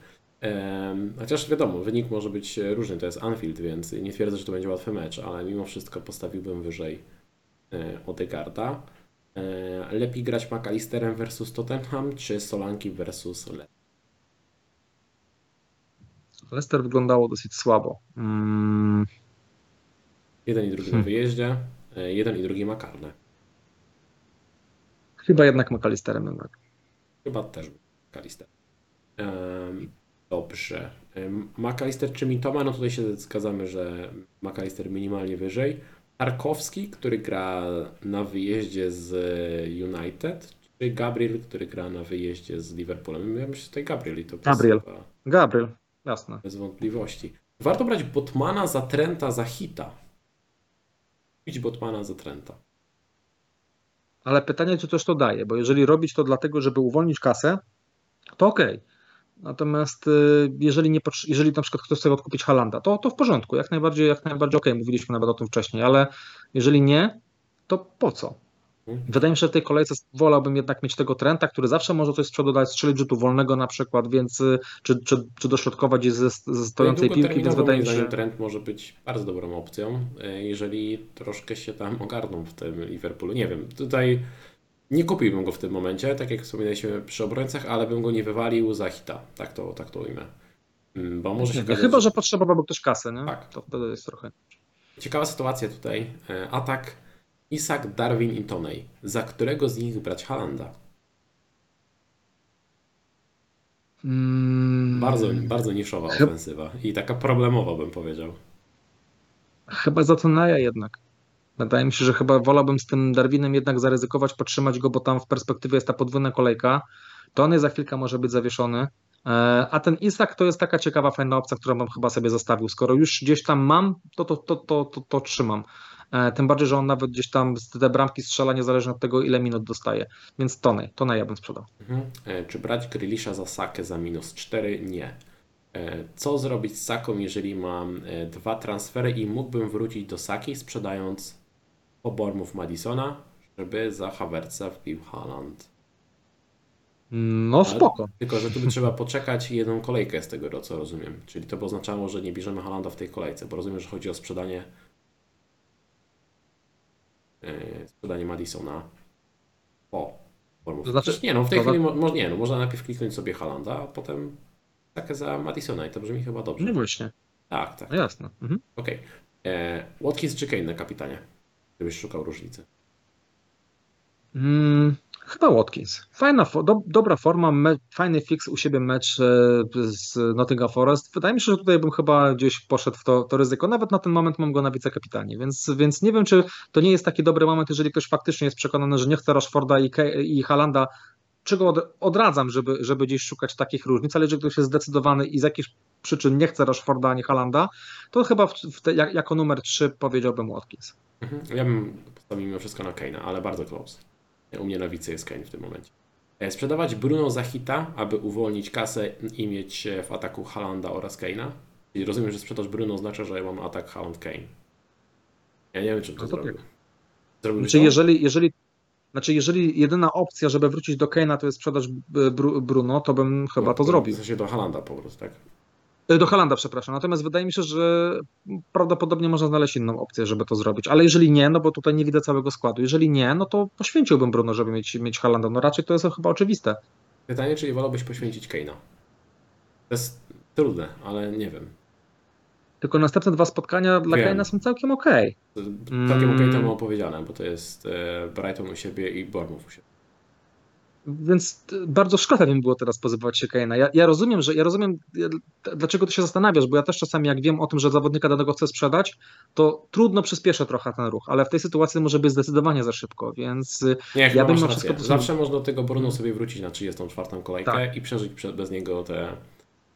Chociaż wiadomo, wynik może być różny. To jest Anfield, więc nie twierdzę, że to będzie łatwy mecz, ale mimo wszystko postawiłbym wyżej e, Odegaarda. E, lepiej grać McAllisterem versus Tottenham, czy Solanki versus Le? Leicester wyglądało dosyć słabo. Mm, Jeden i drugi na Hmm. wyjeździe, e, jeden i drugi ma karne. chyba jednak McAllisterem jednak. Chyba też McAllister. Em, Dobrze. McAllister czy Mitoma? No tutaj się zgadzamy, że McAllister minimalnie wyżej. Tarkowski, który gra na wyjeździe z United, czy Gabriel, który gra na wyjeździe z Liverpoolem? Ja myślę, że tutaj Gabriel i to Gabriel. chyba Gabriel, jasne. bez wątpliwości. Warto brać Botmana za Trenta za hita. Kupić Botmana za Trenta. Ale pytanie, co też to daje, bo jeżeli robić to dlatego, żeby uwolnić kasę, to okej. Natomiast y, jeżeli, nie, jeżeli na przykład ktoś chce odkupić Halanda, to, to w porządku, jak najbardziej, jak najbardziej okej, mówiliśmy nawet o tym wcześniej, ale jeżeli nie, to po co? Wydaje mi się, że w tej kolejce wolałbym jednak mieć tego Trenta, który zawsze może coś z przodu dać, strzelić rzutu wolnego na przykład, więc y, czy, czy, czy dośrodkować ze, ze stojącej piłki, więc wydaje mi się, zdaniem Trent może być bardzo dobrą opcją, e, jeżeli troszkę się tam ogarną w tym Liverpoolu. Nie wiem, tutaj nie kupiłbym go w tym momencie, tak jak wspominaliśmy przy obrońcach, ale bym go nie wywalił za hita, tak to, tak to ujmę. Mm, Bo może się nie, okazać, chyba, że potrzebowałby ktoś kasy, nie? Tak. to wtedy jest trochę... Ciekawa sytuacja tutaj. E, Atak Isak, Darwin i Tonej. Za którego z nich brać Halanda? Mm, Bardzo, bardzo niszowa Chyb- ofensywa i taka problemowa bym powiedział. Chyba za Tonaja jednak. Wydaje mi się, że chyba wolałbym z tym Darwinem jednak zaryzykować, podtrzymać go, bo tam w perspektywie jest ta podwójna kolejka. Tony za chwilkę może być zawieszony. E, A ten Isak to jest taka ciekawa, fajna opcja, którą bym chyba sobie zostawił. Skoro już gdzieś tam mam, to to, to, to, to, to trzymam. E, Tym bardziej, że on nawet gdzieś tam z te bramki strzela, niezależnie od tego, ile minut dostaje. Więc Tony, Tony ja bym sprzedał. Mhm. E, Czy brać Grealisha za Sakę za minus 4? Nie. E, Co zrobić z Saką, jeżeli mam dwa transfery i mógłbym wrócić do Saki, sprzedając obormów Madisona, żeby za Havertza wbił Haaland? No Ale- spoko. Tylko, że tu by trzeba poczekać jedną kolejkę z tego, co rozumiem. Czyli to by oznaczało, że nie bierzemy Halanda w tej kolejce, bo rozumiem, że chodzi o sprzedanie sprzedanie Madisona po. To znaczy- nie, no w tej to chwili mo, mo, nie, no, można najpierw kliknąć sobie Halanda, a potem takie za Madisona i to brzmi chyba dobrze. No właśnie, Tak, tak. no jasne. Mhm. Okej. E, Watkins czy Kane na kapitanie? Gdybyś szukał różnicy. Mm, chyba Watkins. Fajna, do, dobra forma, me, fajny fix u siebie mecz e, z Nottingham Forest. Wydaje mi się, że tutaj bym chyba gdzieś poszedł w to, to ryzyko. Nawet na ten moment mam go na wicekapitanie, więc, więc nie wiem, czy to nie jest taki dobry moment, jeżeli ktoś faktycznie jest przekonany, że nie chce Rashforda i, i Halanda, czego od, odradzam, żeby, żeby gdzieś szukać takich różnic, ale jeżeli ktoś jest zdecydowany i z jakichś przyczyn nie chce Rashforda ani Halanda, to chyba w, w te, jak, jako numer 3 powiedziałbym Watkins. Mhm. Ja bym postawił mimo wszystko na Kane'a, ale bardzo close. U mnie na wicy jest Kane w tym momencie. E, Sprzedawać Bruno za hita, aby uwolnić kasę i mieć w ataku Halanda oraz Kane'a. I rozumiem, że sprzedaż Bruno oznacza, że mam atak Haaland Kane. Ja nie wiem, czy to No to zrobił. tak. Zrobił Znaczy, to? jeżeli, jeżeli Znaczy, jeżeli jedyna opcja, żeby wrócić do Kane'a, to jest sprzedaż Bru- Bruno, to bym chyba to W zrobił. sensie do Halanda po prostu, tak? E, Do Halanda, przepraszam. Natomiast wydaje mi się, że prawdopodobnie można znaleźć inną opcję, żeby to zrobić. Ale jeżeli nie, no bo tutaj nie widzę całego składu. Jeżeli nie, no to poświęciłbym Bruno, żeby mieć, mieć Halanda. No raczej to jest chyba oczywiste. Pytanie, czy nie wolałbyś poświęcić Kane'a? To jest trudne, ale nie wiem. Tylko następne dwa spotkania dla. Kane'a są całkiem okej. Całkiem okej to Mm. opowiedziane, bo to jest e, Brighton u siebie i Bournemouth u siebie. Więc t- bardzo szkoda mi było teraz pozywać się Kane'a. Ja, ja rozumiem, że ja rozumiem, d- dlaczego ty się zastanawiasz, bo ja też czasami jak wiem o tym, że zawodnika danego chcę sprzedać, to trudno przyspieszę trochę ten ruch, ale w tej sytuacji może być zdecydowanie za szybko, więc y, Nie, ja bym rację. wszystko... Zawsze można do tego Bruno sobie wrócić na 34 kolejkę Tak. i przeżyć prze- bez niego te,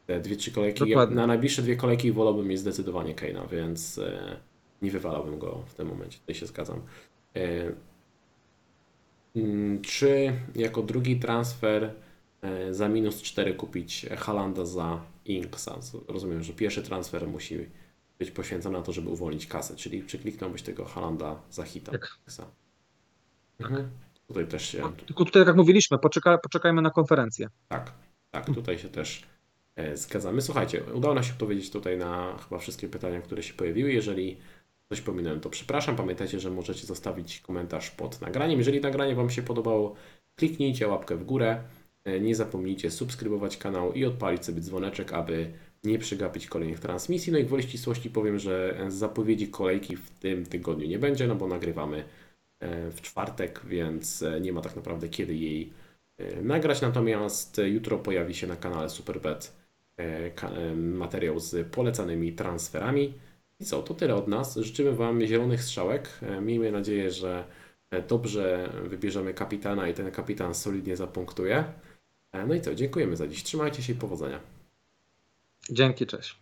te dwie, trzy kolejki. Ja, na najbliższe dwie kolejki wolałbym mieć zdecydowanie Kane'a, więc e, nie wywalałbym go w tym momencie. Tutaj się zgadzam. E, mm, czy jako drugi transfer e, za minus 4 kupić Halanda za Inksa? Rozumiem, że pierwszy transfer musi być poświęcony na to, żeby uwolnić kasę, czyli czy kliknąłbyś tego Halanda za hita? Tak. Mhm. Tutaj też się Tylko tutaj, tak jak mówiliśmy, poczeka, poczekajmy na konferencję. tak, tak, tutaj się też e, zgadzamy. Słuchajcie, udało nam się odpowiedzieć tutaj na chyba wszystkie pytania, które się pojawiły. Jeżeli coś pominąłem, to przepraszam. Pamiętajcie, że możecie zostawić komentarz pod nagraniem. Jeżeli nagranie Wam się podobało, kliknijcie łapkę w górę. E, Nie zapomnijcie subskrybować kanał i odpalić sobie dzwoneczek, aby nie przegapić kolejnych transmisji. No i gwoli ścisłości powiem, że zapowiedzi kolejki w tym tygodniu nie będzie, no bo nagrywamy e, w czwartek, więc e, nie ma tak naprawdę kiedy jej e, nagrać. Natomiast e, jutro pojawi się na kanale Superbet e, e, materiał z polecanymi transferami. I co, to tyle od nas. Życzymy Wam zielonych strzałek. E, Miejmy nadzieję, że e, dobrze wybierzemy kapitana i ten kapitan solidnie zapunktuje. E, No i co, dziękujemy za dziś. Trzymajcie się i powodzenia. Dzięki, cześć.